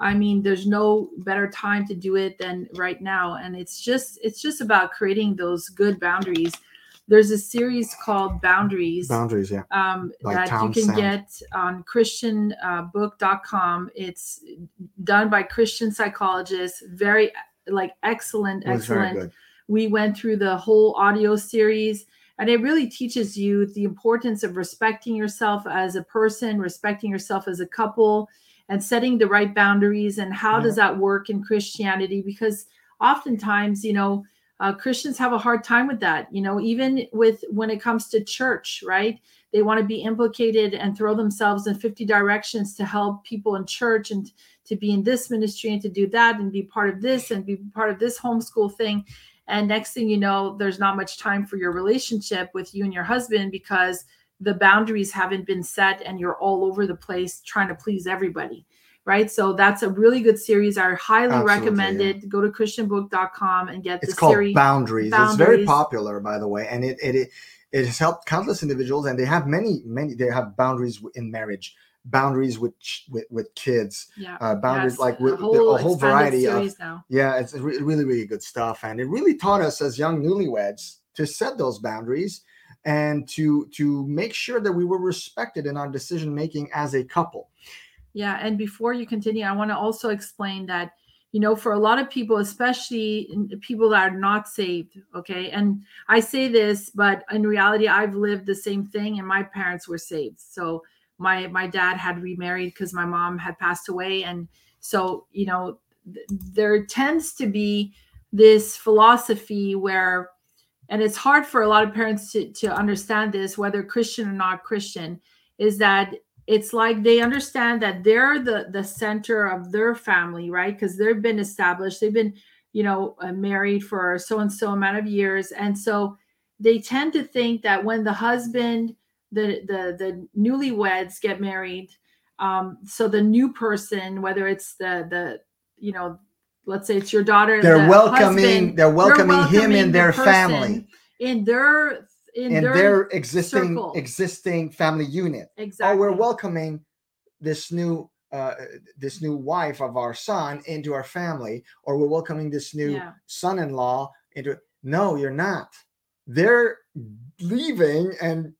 I mean, there's no better time to do it than right now. And it's just it's just about creating those good boundaries. There's a series called Boundaries boundaries. Yeah, um, By that you can Sound. get on christianbook.com. It's done by Christian psychologists, very like excellent, it was very excellent. we went through the whole audio series and it really teaches you the importance of respecting yourself as a person respecting yourself as a couple and setting the right boundaries and how does that work in christianity? Because oftentimes you know uh, christians have a hard time with that you know even with when it comes to church right? They want to be implicated and throw themselves in 50 directions to help people in church and to be in this ministry and to do that and be part of this and be part of this homeschool thing and next thing you know there's not much time for your relationship with you and your husband because the boundaries haven't been set and you're all over the place trying to please everybody right so that's a really good series i highly Absolutely, recommend yeah. it go to christianbook.com and get It's the called series boundaries. It's very popular, by the way, and it it it, it has helped countless individuals, and they have many many. They have boundaries in marriage, boundaries with with, with kids, yeah uh, boundaries Yes, like with a whole, a whole variety of now Yeah, it's re- really, really good stuff. And it really taught us as young newlyweds to set those boundaries and to to make sure that we were respected in our decision making as a couple. Yeah, and before you continue, I want to also explain that you know for a lot of people, especially people that are not saved, okay, and I say this, but in reality, I've lived the same thing, and my parents were saved. So my my dad had remarried because my mom had passed away, and so you know th- there tends to be this philosophy where and it's hard for a lot of parents to, to understand this whether christian or not christian is that it's like they understand that they're the the center of their family right? Because they've been established. They've been you know uh, married for so and so amount of years. And so they tend to think that when the husband the the the newlyweds get married um so the new person whether it's the the you know let's say it's your daughter they're the welcoming husband, they're welcoming him welcoming in the their family. in their in, in their, their existing circle. existing family unit. Exactly oh we're welcoming this new uh, this new wife of our son into our family or we're welcoming this new yeah. son-in-law into no you're not. They're leaving and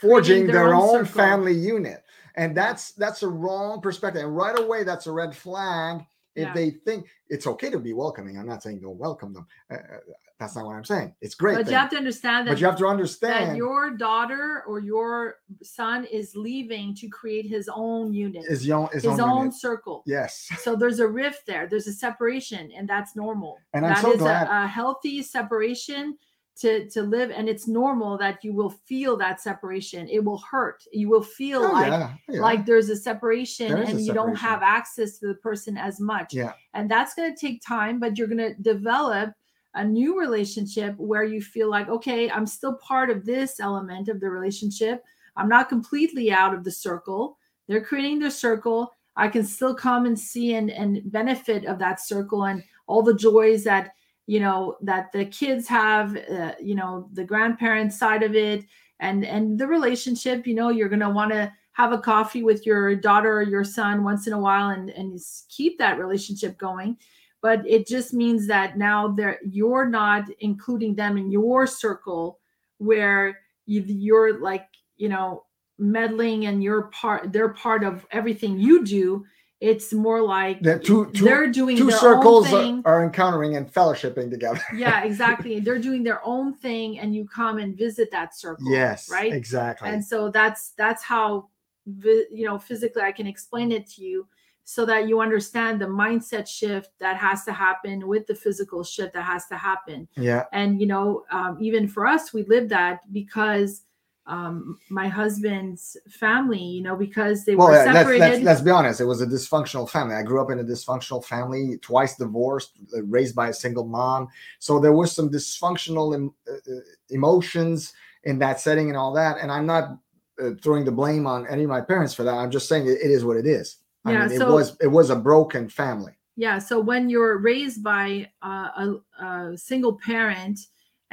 forging their their, own own, family unit. And that's that's a wrong perspective. And right away that's a red flag if Yeah. they think it's okay to be welcoming. I'm not saying don't welcome them. Uh, uh, that's not what i'm saying. It's great but thing. you have to understand that but you have to that understand your daughter or your son is leaving to create his own unit is your his, his own, own circle. Yes. So there's a rift there. There's a separation and that's normal. And I'm That so is glad- a, a healthy separation to to live and it's normal that you will feel that separation. It will hurt. You will feel Oh, like yeah, yeah. like there's a separation There and a you don't have access to the person as much. Yeah. and that's going to take time but you're going to develop a new relationship where you feel like okay i'm still part of this element of the relationship. I'm not completely out of the circle. They're creating their circle. I can still come and see and, and benefit of that circle and all the joys that you know that the kids have uh, you know the grandparents side of it and and the relationship you know you're going to want to have a coffee with your daughter or your son once in a while and and keep that relationship going. But it just means that now they're you're not including them in your circle where you, you're like you know meddling and you're part they're part of everything you do it's more like The two- two- they're doing two circles are, are encountering and fellowshipping together. Yeah exactly. They're doing their own thing and you come and visit that circle yes right? exactly. And so that's that's how you know physically i can explain it to you so that you understand the mindset shift that has to happen with the physical shift that has to happen. Yeah. And you know um, even for us we live that because um, my husband's family you know because they well were yeah, let's, separated. let's, let's be honest. It was a dysfunctional family. I grew up in a dysfunctional family twice divorced uh, raised by a single mom. So there was some dysfunctional em- uh, uh, emotions in that setting and all that. And i'm not uh, throwing the blame on any of my parents for that. I'm just saying it, it is what it is. I Yeah, mean it was it was a broken family. Yeah so when you're raised by uh, a, a single parent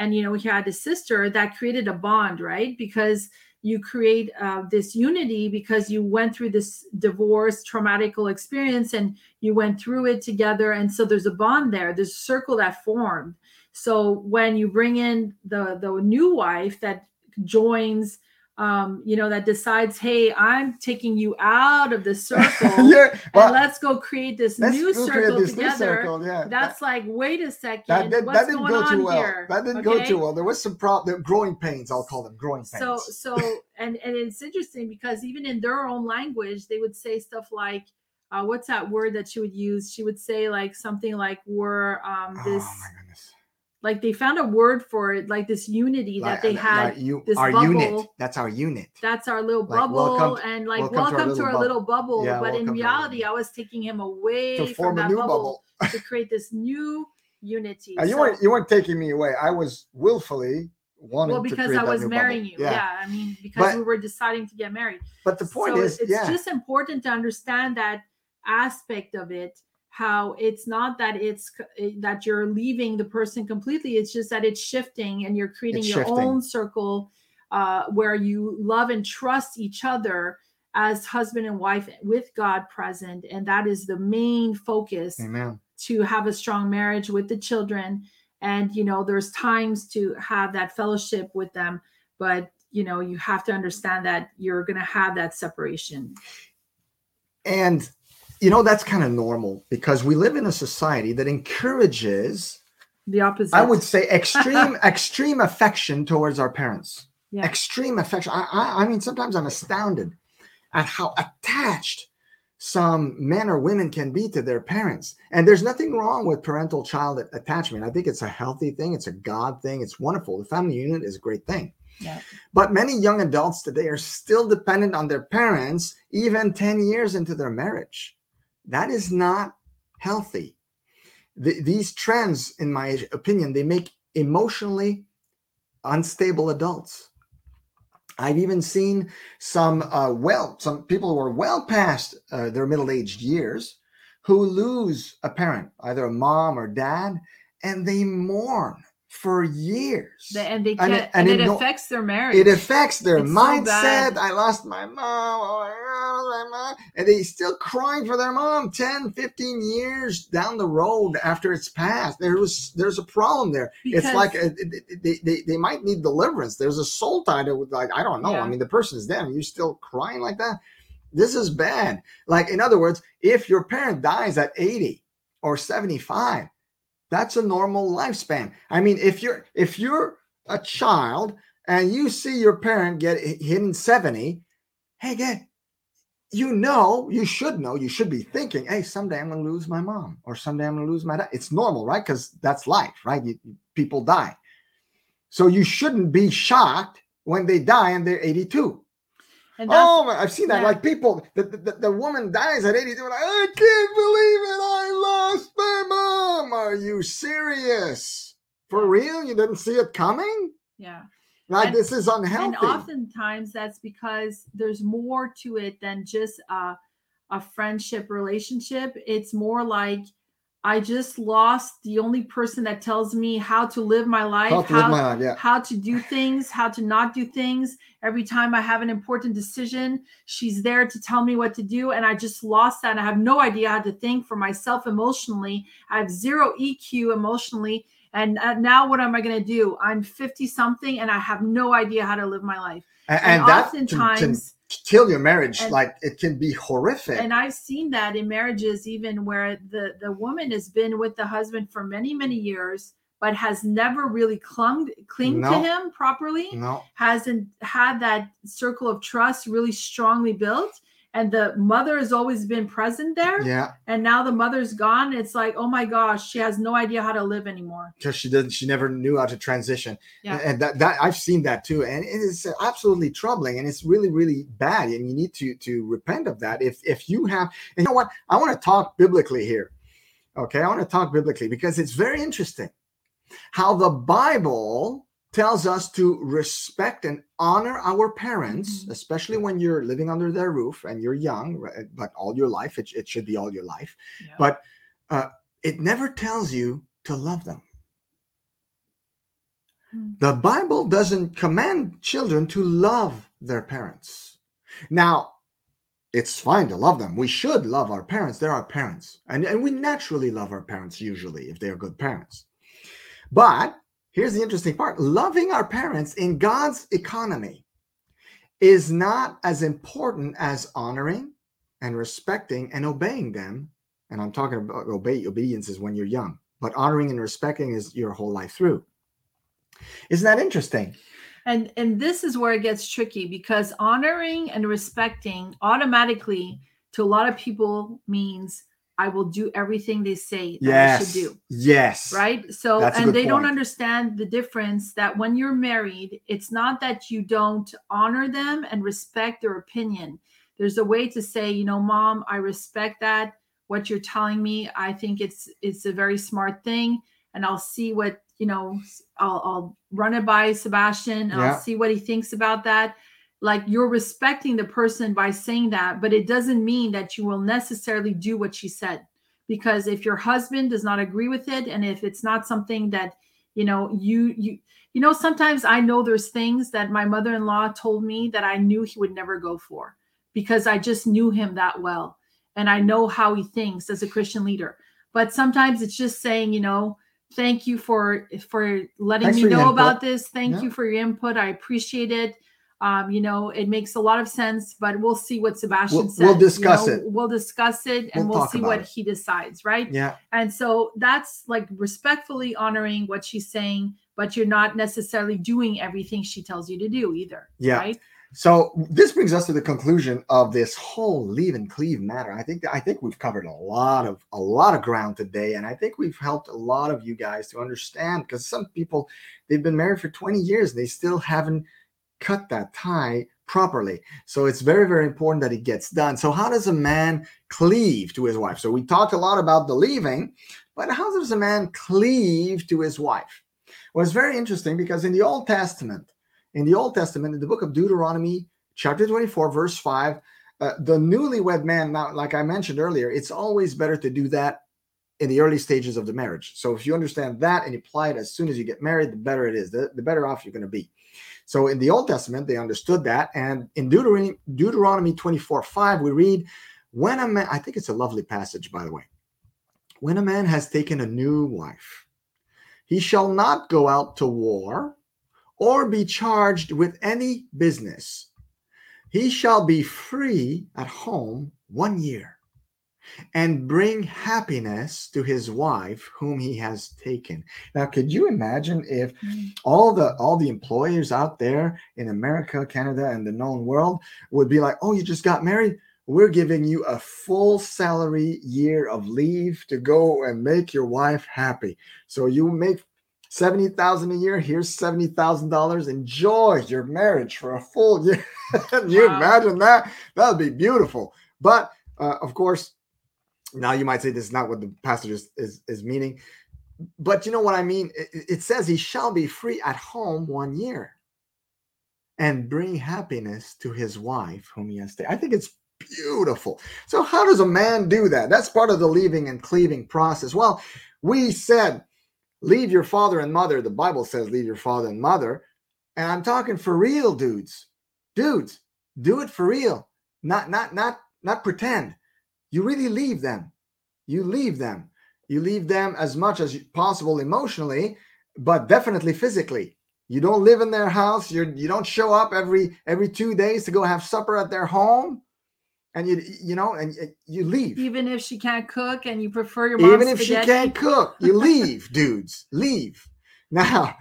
and you know he had a sister that created a bond right? Because you create uh, this unity because you went through this divorce traumatical experience and you went through it together. And so there's a bond there there's a circle that formed. So when you bring in the the new wife that joins um you know that decides hey i'm taking you out of the circle yeah well, and let's go create this new circle this new together. circle, yeah That's like, wait a second, that, did, that didn't go too well. here? That didn't go too well. There was some problem. Growing pains, I'll call them growing pains. So, so, and and it's interesting because even in their own language, they would say stuff like, uh, "What's that word that she would use?" She would say like something like, "We're um, this." oh my goodness. Like they found a word for it, like this unity that Like- they like had. you, this our unit. bubble. That's our unit. That's our little Like, bubble, welcome- and like welcome to our welcome to our, little little bubble. Yeah, but in welcome reality, I was taking him away To from form a that new bubble, bubble. to create this new unity. Uh, you So- weren't you weren't taking me away. I was willfully wanting well because I was marrying bubble. you. Yeah. I mean because But- we were deciding to get married. But the point so is, it's yeah, just important to understand that aspect of it how it's not that it's eh, that you're leaving the person completely it's just that it's shifting and you're creating It's your shifting. own circle uh, where you love and trust each other as husband and wife with god present and that is the main focus amen. to have a strong marriage with the children and you know there's times to have that fellowship with them but you know you have to understand that you're going to have that separation And you know that's kind of normal because we live in a society that encourages, the opposite I would say, extreme extreme affection towards our parents. Yeah. Extreme affection. I, I I mean, sometimes I'm astounded at how attached some men or women can be to their parents. And there's nothing wrong with parental child attachment. I think it's a healthy thing. It's a God thing. It's wonderful. The family unit is a great thing. Yeah. But many young adults today are still dependent on their parents, even 10 years into their marriage. That is not healthy. Th- these trends, in my opinion, they make emotionally unstable adults. I've even seen some uh, well, some people who are well past uh, their middle-aged years, who lose a parent, either a mom or dad, and they mourn for years. They- and they And it- and, it it no- affects their marriage. It affects their It's mindset. bad. I lost my mom. Oh my God, I lost my mom. And they still crying for their mom 10, 15 years down the road after it's passed. There was there's a problem there. it's Because- like uh, they, they, they might need deliverance. There's a soul tie that would like, I don't know. Yeah. I mean, the person is dead you're still crying like that. This is bad. Like, in other words, if your parent dies at 80 or 75, that's a normal lifespan. I mean, if you're if you're a child and you see your parent get hit in 70, hey, get you know, you should know, you should be thinking, hey, someday I'm gonna lose my mom or someday I'm gonna lose my dad. It's normal, right? Because that's life, right? You, people die. So you shouldn't be shocked when they die and they're 82. Oh, my, I've seen that. yeah. Like people, the, the, the- the woman dies at 82. Like, I can't believe it. I lost my mom. Are you serious? For real? You didn't see it coming? yeah. Like, And- this is unhealthy. And oftentimes that's because there's more to it than just a, a friendship relationship. It's more like I just lost the only person that tells me how to live my life, How to live my life, yeah. how to do things, how to not do things. Every time I have an important decision, she's there to tell me what to do. And I just lost that. I have no idea how to think for myself emotionally. I have zero EQ emotionally. And uh, now what am I going to do? I'm 50 something and I have no idea how to live my life. And, And, and that oftentimes, can kill your marriage. and- like, it can be horrific. and I've seen that in marriages, even where the the woman has been with the husband for many many years, but has never really clung cling to him properly. no. Hasn't had that circle of trust really strongly built, and the mother has always been present there. Yeah. And now the mother's gone. It's like, oh my gosh, she has no idea how to live anymore. Because she didn't, she never knew how to transition. Yeah. And that, that I've seen that too. And it is absolutely troubling and it's really, really bad. And you need to to repent of that. If if you have, and you know what? I want to talk biblically here. Okay, I want to talk biblically because it's very interesting how the Bible tells us to respect and honor our parents, Mhm. especially when you're living under their roof and you're young, right? but all your life, it, it should be all your life. Yeah. But uh, it never tells you to love them. Hmm. The Bible doesn't command children to love their parents. Now, it's fine to love them. We should love our parents. They're our parents. And, and we naturally love our parents, usually, if they're good parents. But here's the interesting part loving our parents in God's economy is not as important as honoring and respecting and obeying them. And I'm talking about obey, obedience is when you're young, but honoring and respecting is your whole life through. Isn't that interesting? and and this is where it gets tricky because honoring and respecting automatically to a lot of people means i will do everything they say that I Yes. should do Yes. right so That's and they don't understand the difference that when you're married it's not that you don't honor them and respect their opinion there's a way to say you know mom i respect that what you're telling me i think it's it's a very smart thing and i'll see what you know i'll, I'll run it by sebastian and Yeah. i'll see what he thinks about that like you're respecting the person by saying that but it doesn't mean that you will necessarily do what she said. Because if your husband does not agree with it and if it's not something that you know you you you know sometimes i know there's things that my mother-in-law told me that i knew he would never go for because i just knew him that well and i know how he thinks as a christian leader. But sometimes it's just saying you know thank you for for letting Thanks me for know about this. Thank Yeah. you for your input. I appreciate it um, you know it makes a lot of sense but we'll see what sebastian We'll- says we'll you discuss know? it. we'll discuss it and We'll we'll, see what it. he decides right Yeah. and so that's like respectfully honoring what she's saying, but you're not necessarily doing everything she tells you to do either. Yeah. Right. So this brings us to the conclusion of this whole leave and cleave matter. I think I think we've covered a lot of a lot of ground today, and I think we've helped a lot of you guys to understand because some people they've been married for 20 years and they still haven't cut that tie properly. So it's very very important that it gets done. So how does a man cleave to his wife? So we talked a lot about the leaving, but how does a man cleave to his wife? Well, it's very interesting because in the Old Testament in the Old Testament, in the book of Deuteronomy, chapter 24, verse 5, uh, the newlywed man, now, like I mentioned earlier, it's always better to do that in the early stages of the marriage. So if you understand that and apply it as soon as you get married, the better it is, the, the better off you're going to be. So in the Old Testament, they understood that. And in Deuteronomy, Deuteronomy 24 5, we read, When a man, I think it's a lovely passage, by the way. When a man has taken a new wife, he shall not go out to war or be charged with any business. He shall be free at home one year and bring happiness to his wife whom he has taken. Now could you imagine if mm. all the all the employers out there in america canada and the known world would be like oh you just got married? We're giving you a full salary year of leave to go and make your wife happy. So you make 70,000 a year here's $70,000 enjoy your marriage for a full year. Can you wow. imagine that? That would be beautiful. But uh, of course now you might say this is not what the passage is, is, is meaning, but you know what I mean? It, it says he shall be free at home one year and bring happiness to his wife whom he has taken. I think it's beautiful. So, how does a man do that? That's part of the leaving and cleaving process. Well, we said, leave your father and mother. The Bible says, leave your father and mother. And I'm talking for real dudes. Dudes, do it for real. Not, not, not, not pretend you really leave them. You leave them. You leave them as much as possible emotionally, but definitely physically. You don't live in their house. You you don't show up every every two days to go have supper at their home, and you you know and you leave. Even if she can't cook, and you prefer your. Even if spaghetti. she can't cook, you leave, dudes. Leave now.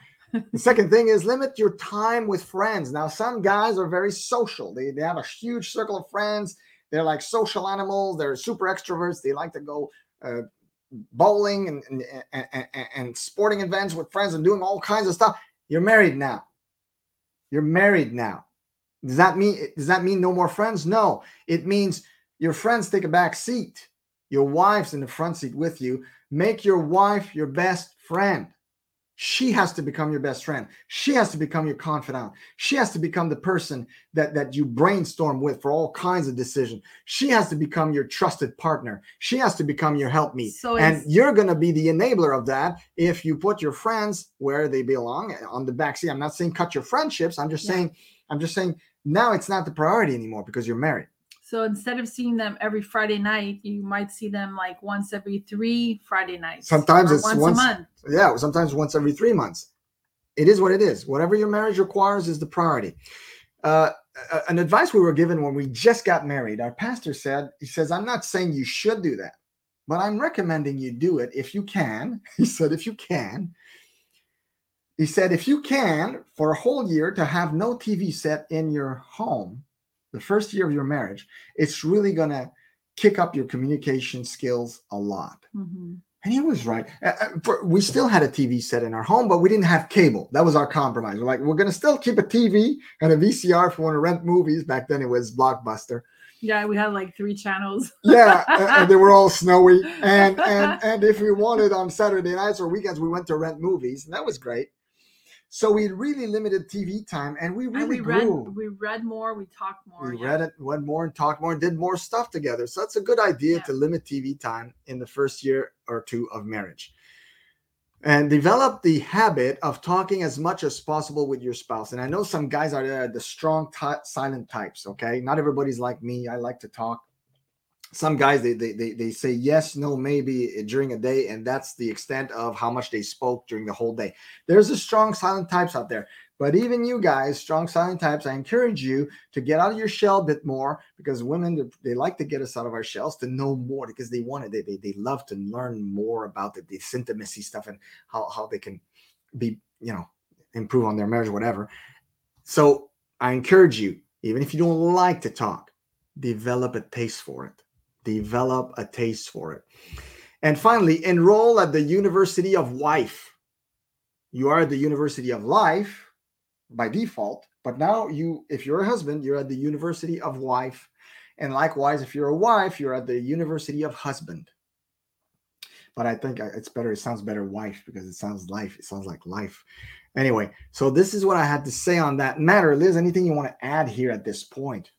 the second thing is limit your time with friends. Now, some guys are very social. They, they have a huge circle of friends they're like social animals. They're super extroverts. They like to go uh, bowling and, and, and, and sporting events with friends and doing all kinds of stuff. You're married now. You're married now. Does that mean does that mean no more friends? No. It means your friends take a back seat. Your wife's in the front seat with you. Make your wife your best friend. She has to become your best friend. She has to become your confidant. She has to become the person that, that you brainstorm with for all kinds of decisions. She has to become your trusted partner. She has to become your helpmeet. So and you're going to be the enabler of that if you put your friends where they belong on the back seat. I'm not saying cut your friendships. I'm just yeah. saying, I'm just saying now it's not the priority anymore because you're married. So instead of seeing them every Friday night, you might see them like once every three Friday nights. Sometimes it's once, once, a month. Yeah, sometimes once every three months. It is what it is. Whatever your marriage requires is the priority. Uh, an advice we were given when we just got married, our pastor said, he says, I'm not saying you should do that, but I'm recommending you do it if you can. He said, if you can. He said, if you can, for a whole year to have no TV set in your home, the first year of your marriage, it's really going to kick up your communication skills a lot. Mm-hmm. And he was right. Uh, uh, for, we still had a TV set in our home, but we didn't have cable. That was our compromise. We're like, we're going to still keep a TV and a VCR if we want to rent movies. Back then it was Blockbuster. Yeah, we had like three channels. yeah, and, and, they were all snowy. And and and if we wanted on Saturday nights or weekends, we went to rent movies, and that was great. So we really limited TV time, and we really and we grew. Read, we read more, we talked more. We yeah. read it, went more, and talked more, and did more stuff together. So that's a good idea yeah. to limit TV time in the first year or two of marriage, and develop the habit of talking as much as possible with your spouse. And I know some guys are there, the strong, t- silent types. Okay, not everybody's like me. I like to talk some guys they, they they they say yes no maybe during a day and that's the extent of how much they spoke during the whole day. There's a strong silent types out there but even you guys strong silent types i encourage you to get out of your shell a bit more because women they like to get us out of our shells to know more because they want it. They, they, they love to learn more about the, this intimacy stuff and how, how they can be you know improve on their marriage whatever. So i encourage you even if you don't like to talk develop a taste for it develop a taste for it. And finally, enroll at the University of Wife. You are at the University of Life by default, but now you, if you're a husband, you're at the University of Wife. And likewise, if you're a wife, you're at the University of Husband. But I think uh, it's better, it sounds better wife because it sounds life. It sounds like life. Anyway, so this is what I had to say on that matter. Liz, anything you want to add here at this point?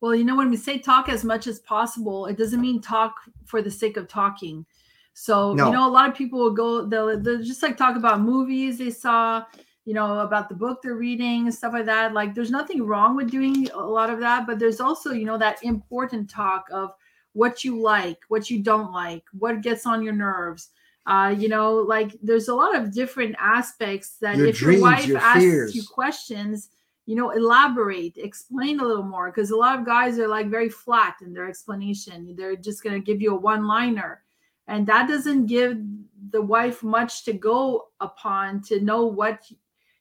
Well, you know, when we say talk as much as possible, it doesn't mean talk for the sake of talking. So, No. you know, a lot of people will go, they'll, they'll just like talk about movies they saw, you know, about the book they're reading and stuff like that. Like, there's nothing wrong with doing a lot of that, but there's also, you know, that important talk of what you like, what you don't like, what gets on your nerves. Uh, you know, like there's a lot of different aspects that Your if dreams, your wife your asks fears. you questions, you know, elaborate, explain a little more because a lot of guys are like very flat in their explanation. They're just going to give you a one liner. And that doesn't give the wife much to go upon to know what,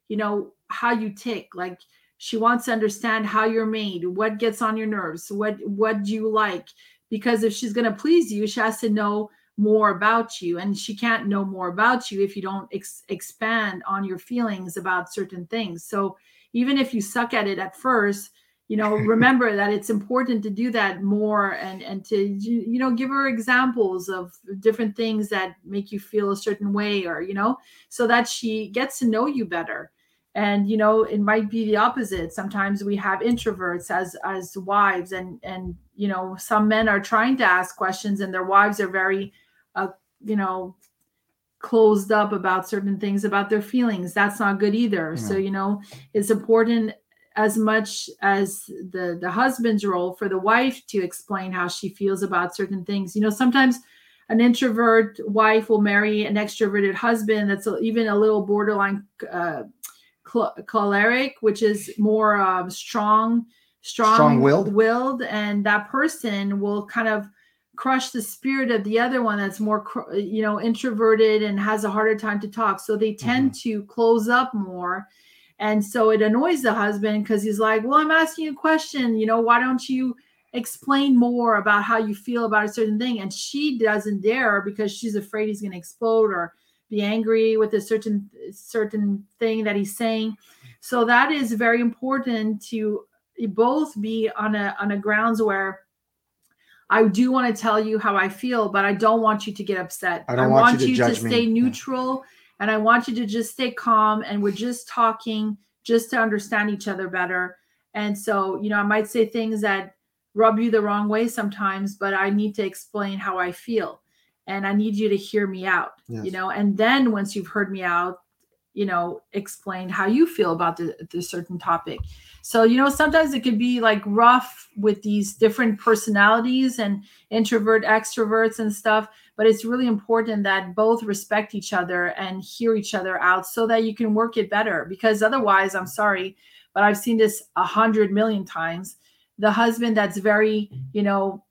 you know, how you tick. Like she wants to understand how you're made, what gets on your nerves, what, what do you like? Because if she's going to please you, she has to know more about you and she can't know more about you if you don't ex- expand on your feelings about certain things so even if you suck at it at first you know remember that it's important to do that more and and to you know give her examples of different things that make you feel a certain way or you know so that she gets to know you better. And you know it might be the opposite. Sometimes we have introverts as as wives and and you know some men are trying to ask questions and their wives are very uh, you know closed up about certain things about their feelings. That's not good either. So you know it's important as much as the the husband's role for the wife to explain how she feels about certain things. You know sometimes an introvert wife will marry an extroverted husband that's even a little borderline uh, cl- choleric which is more um, strong strong Strong-willed? willed and that person will kind of crush the spirit of the other one that's more you know introverted and has a harder time to talk. So they mm-hmm. tend to close up more. And so it annoys the husband because he's like well i'm asking you a question you know why don't you explain more about how you feel about a certain thing? And she doesn't dare because she's afraid he's going to explode or be angry with a certain certain thing that he's saying. So that is very important to both be on a on a grounds where I do want to tell you how I feel, but I don't want you to get upset. I don't want you to you me. stay Yeah. neutral and I want you to just stay calm and we're just talking just to understand each other better. And so, you know, I might say things that rub you the wrong way sometimes, but I need to explain how I feel and I need you to hear me out, Yes. you know, and then once you've heard me out, you know, explain how you feel about the, the certain topic. So, you know, sometimes it can be like rough with these different personalities and introvert, extroverts and stuff, but it's really important that both respect each other and hear each other out so that you can work it better. Because otherwise, I'm sorry, but I've seen this a hundred million times. The husband that's very, you know,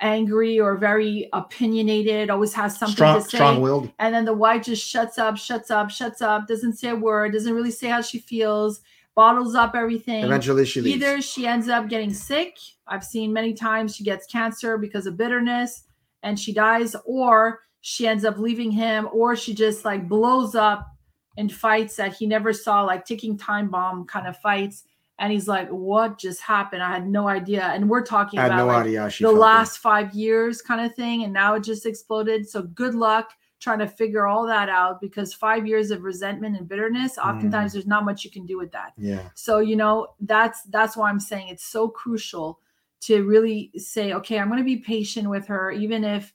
angry or very opinionated, always has something strong, to say strong-willed. and then the wife just shuts up shuts up shuts up doesn't say a word doesn't really say how she feels bottles up everything. Eventually, she leaves. either she ends up getting sick i've seen many times she gets cancer because of bitterness and she dies or she ends up leaving him or she just like blows up in fights that he never saw like ticking time bomb kind of fights. And he's like what just happened? I had no idea. And we're talking about no like, the last five years kind of thing and now it just exploded. So good luck trying to figure all that out because five years of resentment and bitterness mm. oftentimes there's not much you can do with that. Yeah. so you know that's that's why i'm saying it's so crucial to really say okay i'm going to be patient with her even if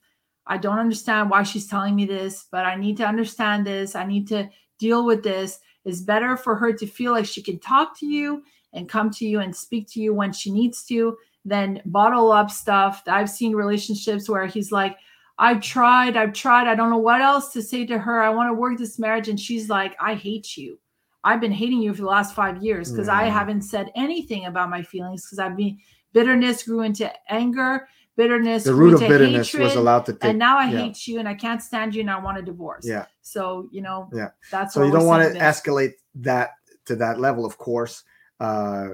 i don't understand why she's telling me this but i need to understand this i need to deal with this it's better for her to feel like she can talk to you and come to you and speak to you when she needs to than bottle up stuff i've seen relationships where he's like i've tried i've tried i don't know what else to say to her i want to work this marriage and she's like i hate you I've been hating you for the last five years because I haven't said anything about my feelings because I've been bitterness grew into anger, bitterness The root of into bitterness was allowed to take. and now I yeah. hate you and I can't stand you and I want a divorce. Yeah. So you know, Yeah. that's so you don't want to escalate that to that level of course uh,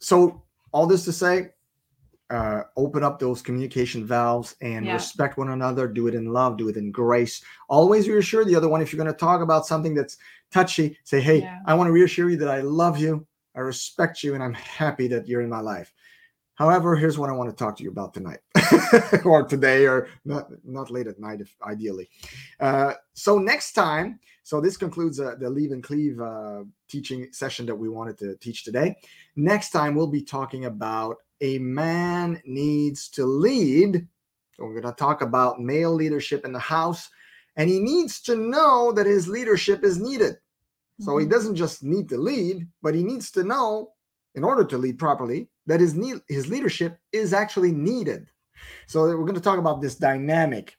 so all this to say uh, open up those communication valves and Yeah. respect one another do it in love do it in grace always reassure the other one if you're going to talk about something that's touchy say hey Yeah. i want to reassure you that i love you i respect you and i'm happy that you're in my life however here's what i want to talk to you about tonight or today or not not late at night if ideally uh, so next time so this concludes uh, the leave and cleave uh, teaching session that we wanted to teach today. Next time we'll be talking about a man needs to lead. So we're going to talk about male leadership in the house, and he needs to know that his leadership is needed. So he Mhm. doesn't just need to lead, but he needs to know, in order to lead properly, that his need, his leadership is actually needed. So we're going to talk about this dynamic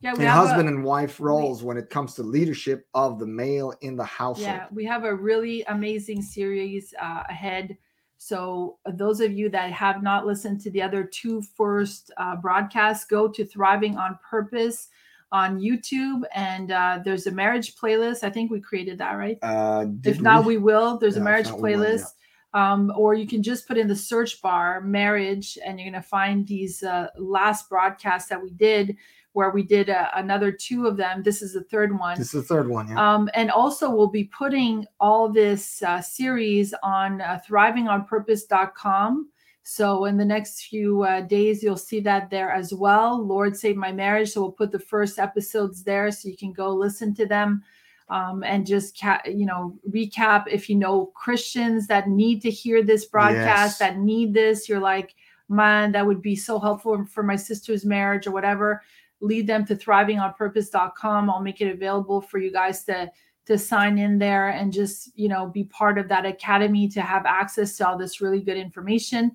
yeah, we in have a- husband and wife roles when it comes to leadership of the male in the household. Yeah, we have a really amazing series uh, ahead. So, uh, those of you that have not listened to the other two first uh, broadcasts, go to Thriving on Purpose on YouTube, and uh, there's a marriage playlist. I think we created that, right? Uh, if not, we? we will. There's Yeah, a marriage we will, yeah. playlist. Um, or you can just put in the search bar marriage, and you're going to find these uh, last broadcasts that we did, where we did uh, another two of them. This is the third one. This is the third one. Yeah. Um, and also, we'll be putting all this uh, series on uh, thrivingonpurpose.com. So, in the next few uh, days, you'll see that there as well. Lord Save My Marriage. So, we'll put the first episodes there so you can go listen to them um, and just, ca- you know, recap. If you know Christians that need to hear this broadcast, Yes. that need this, you're like, man, that would be so helpful for my sister's marriage or whatever lead them to thrivingonpurpose.com i'll make it available for you guys to to sign in there and just you know be part of that academy to have access to all this really good information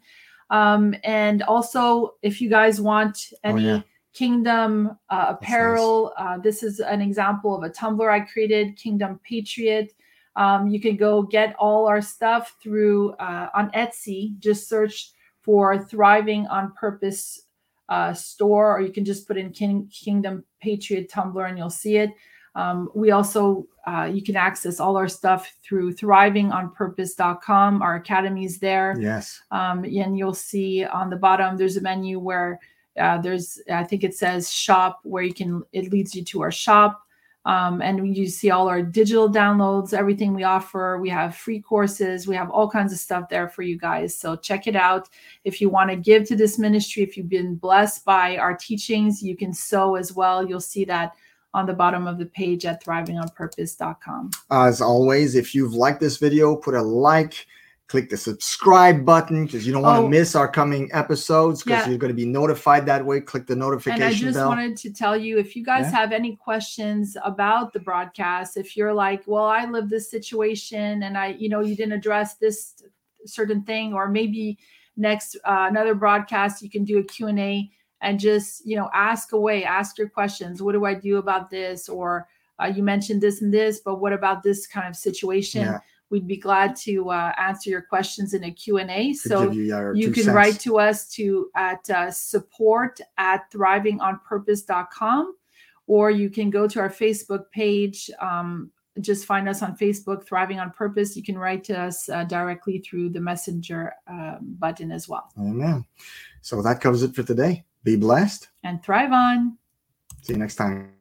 um, and also if you guys want Oh, any yeah. kingdom uh, nice. apparel uh, this is an example of a tumbler i created kingdom patriot um, you can go get all our stuff through uh, on etsy just search for thriving on purpose uh, store, or you can just put in King, Kingdom Patriot Tumbler and you'll see it. Um, we also, uh, you can access all our stuff through thrivingonpurpose.com. Our academy's there. yes. Um, and you'll see on the bottom, there's a menu where uh, there's, I think it says shop, where you can, it leads you to our shop. Um, and you see all our digital downloads, everything we offer. We have free courses, we have all kinds of stuff there for you guys. So check it out. If you want to give to this ministry, if you've been blessed by our teachings, you can sow as well. You'll see that on the bottom of the page at thrivingonpurpose.com. As always, if you've liked this video, put a like, click the subscribe button because you don't want to Oh. miss our coming episodes because Yeah. you're going to be notified that way. Click the notification. And I just bell. wanted to tell you if you guys Yeah. have any questions about the broadcast, if you're like, well, I live this situation and I, you know, you didn't address this certain thing, or maybe next uh, another broadcast you can do a Q&A and just, you know, ask away, ask your questions. What do I do about this? Or uh, you mentioned this and this, but what about this kind of situation? Yeah. We'd be glad to uh, answer your questions in a Q&A. So you, you can cents. write to us to at uh, support at thrivingonpurpose.com or you can go to our facebook page um, just find us on facebook thriving on purpose you can write to us uh, directly through the messenger um, button as well Amen. So that covers it for today. Be blessed. and thrive on See you next time.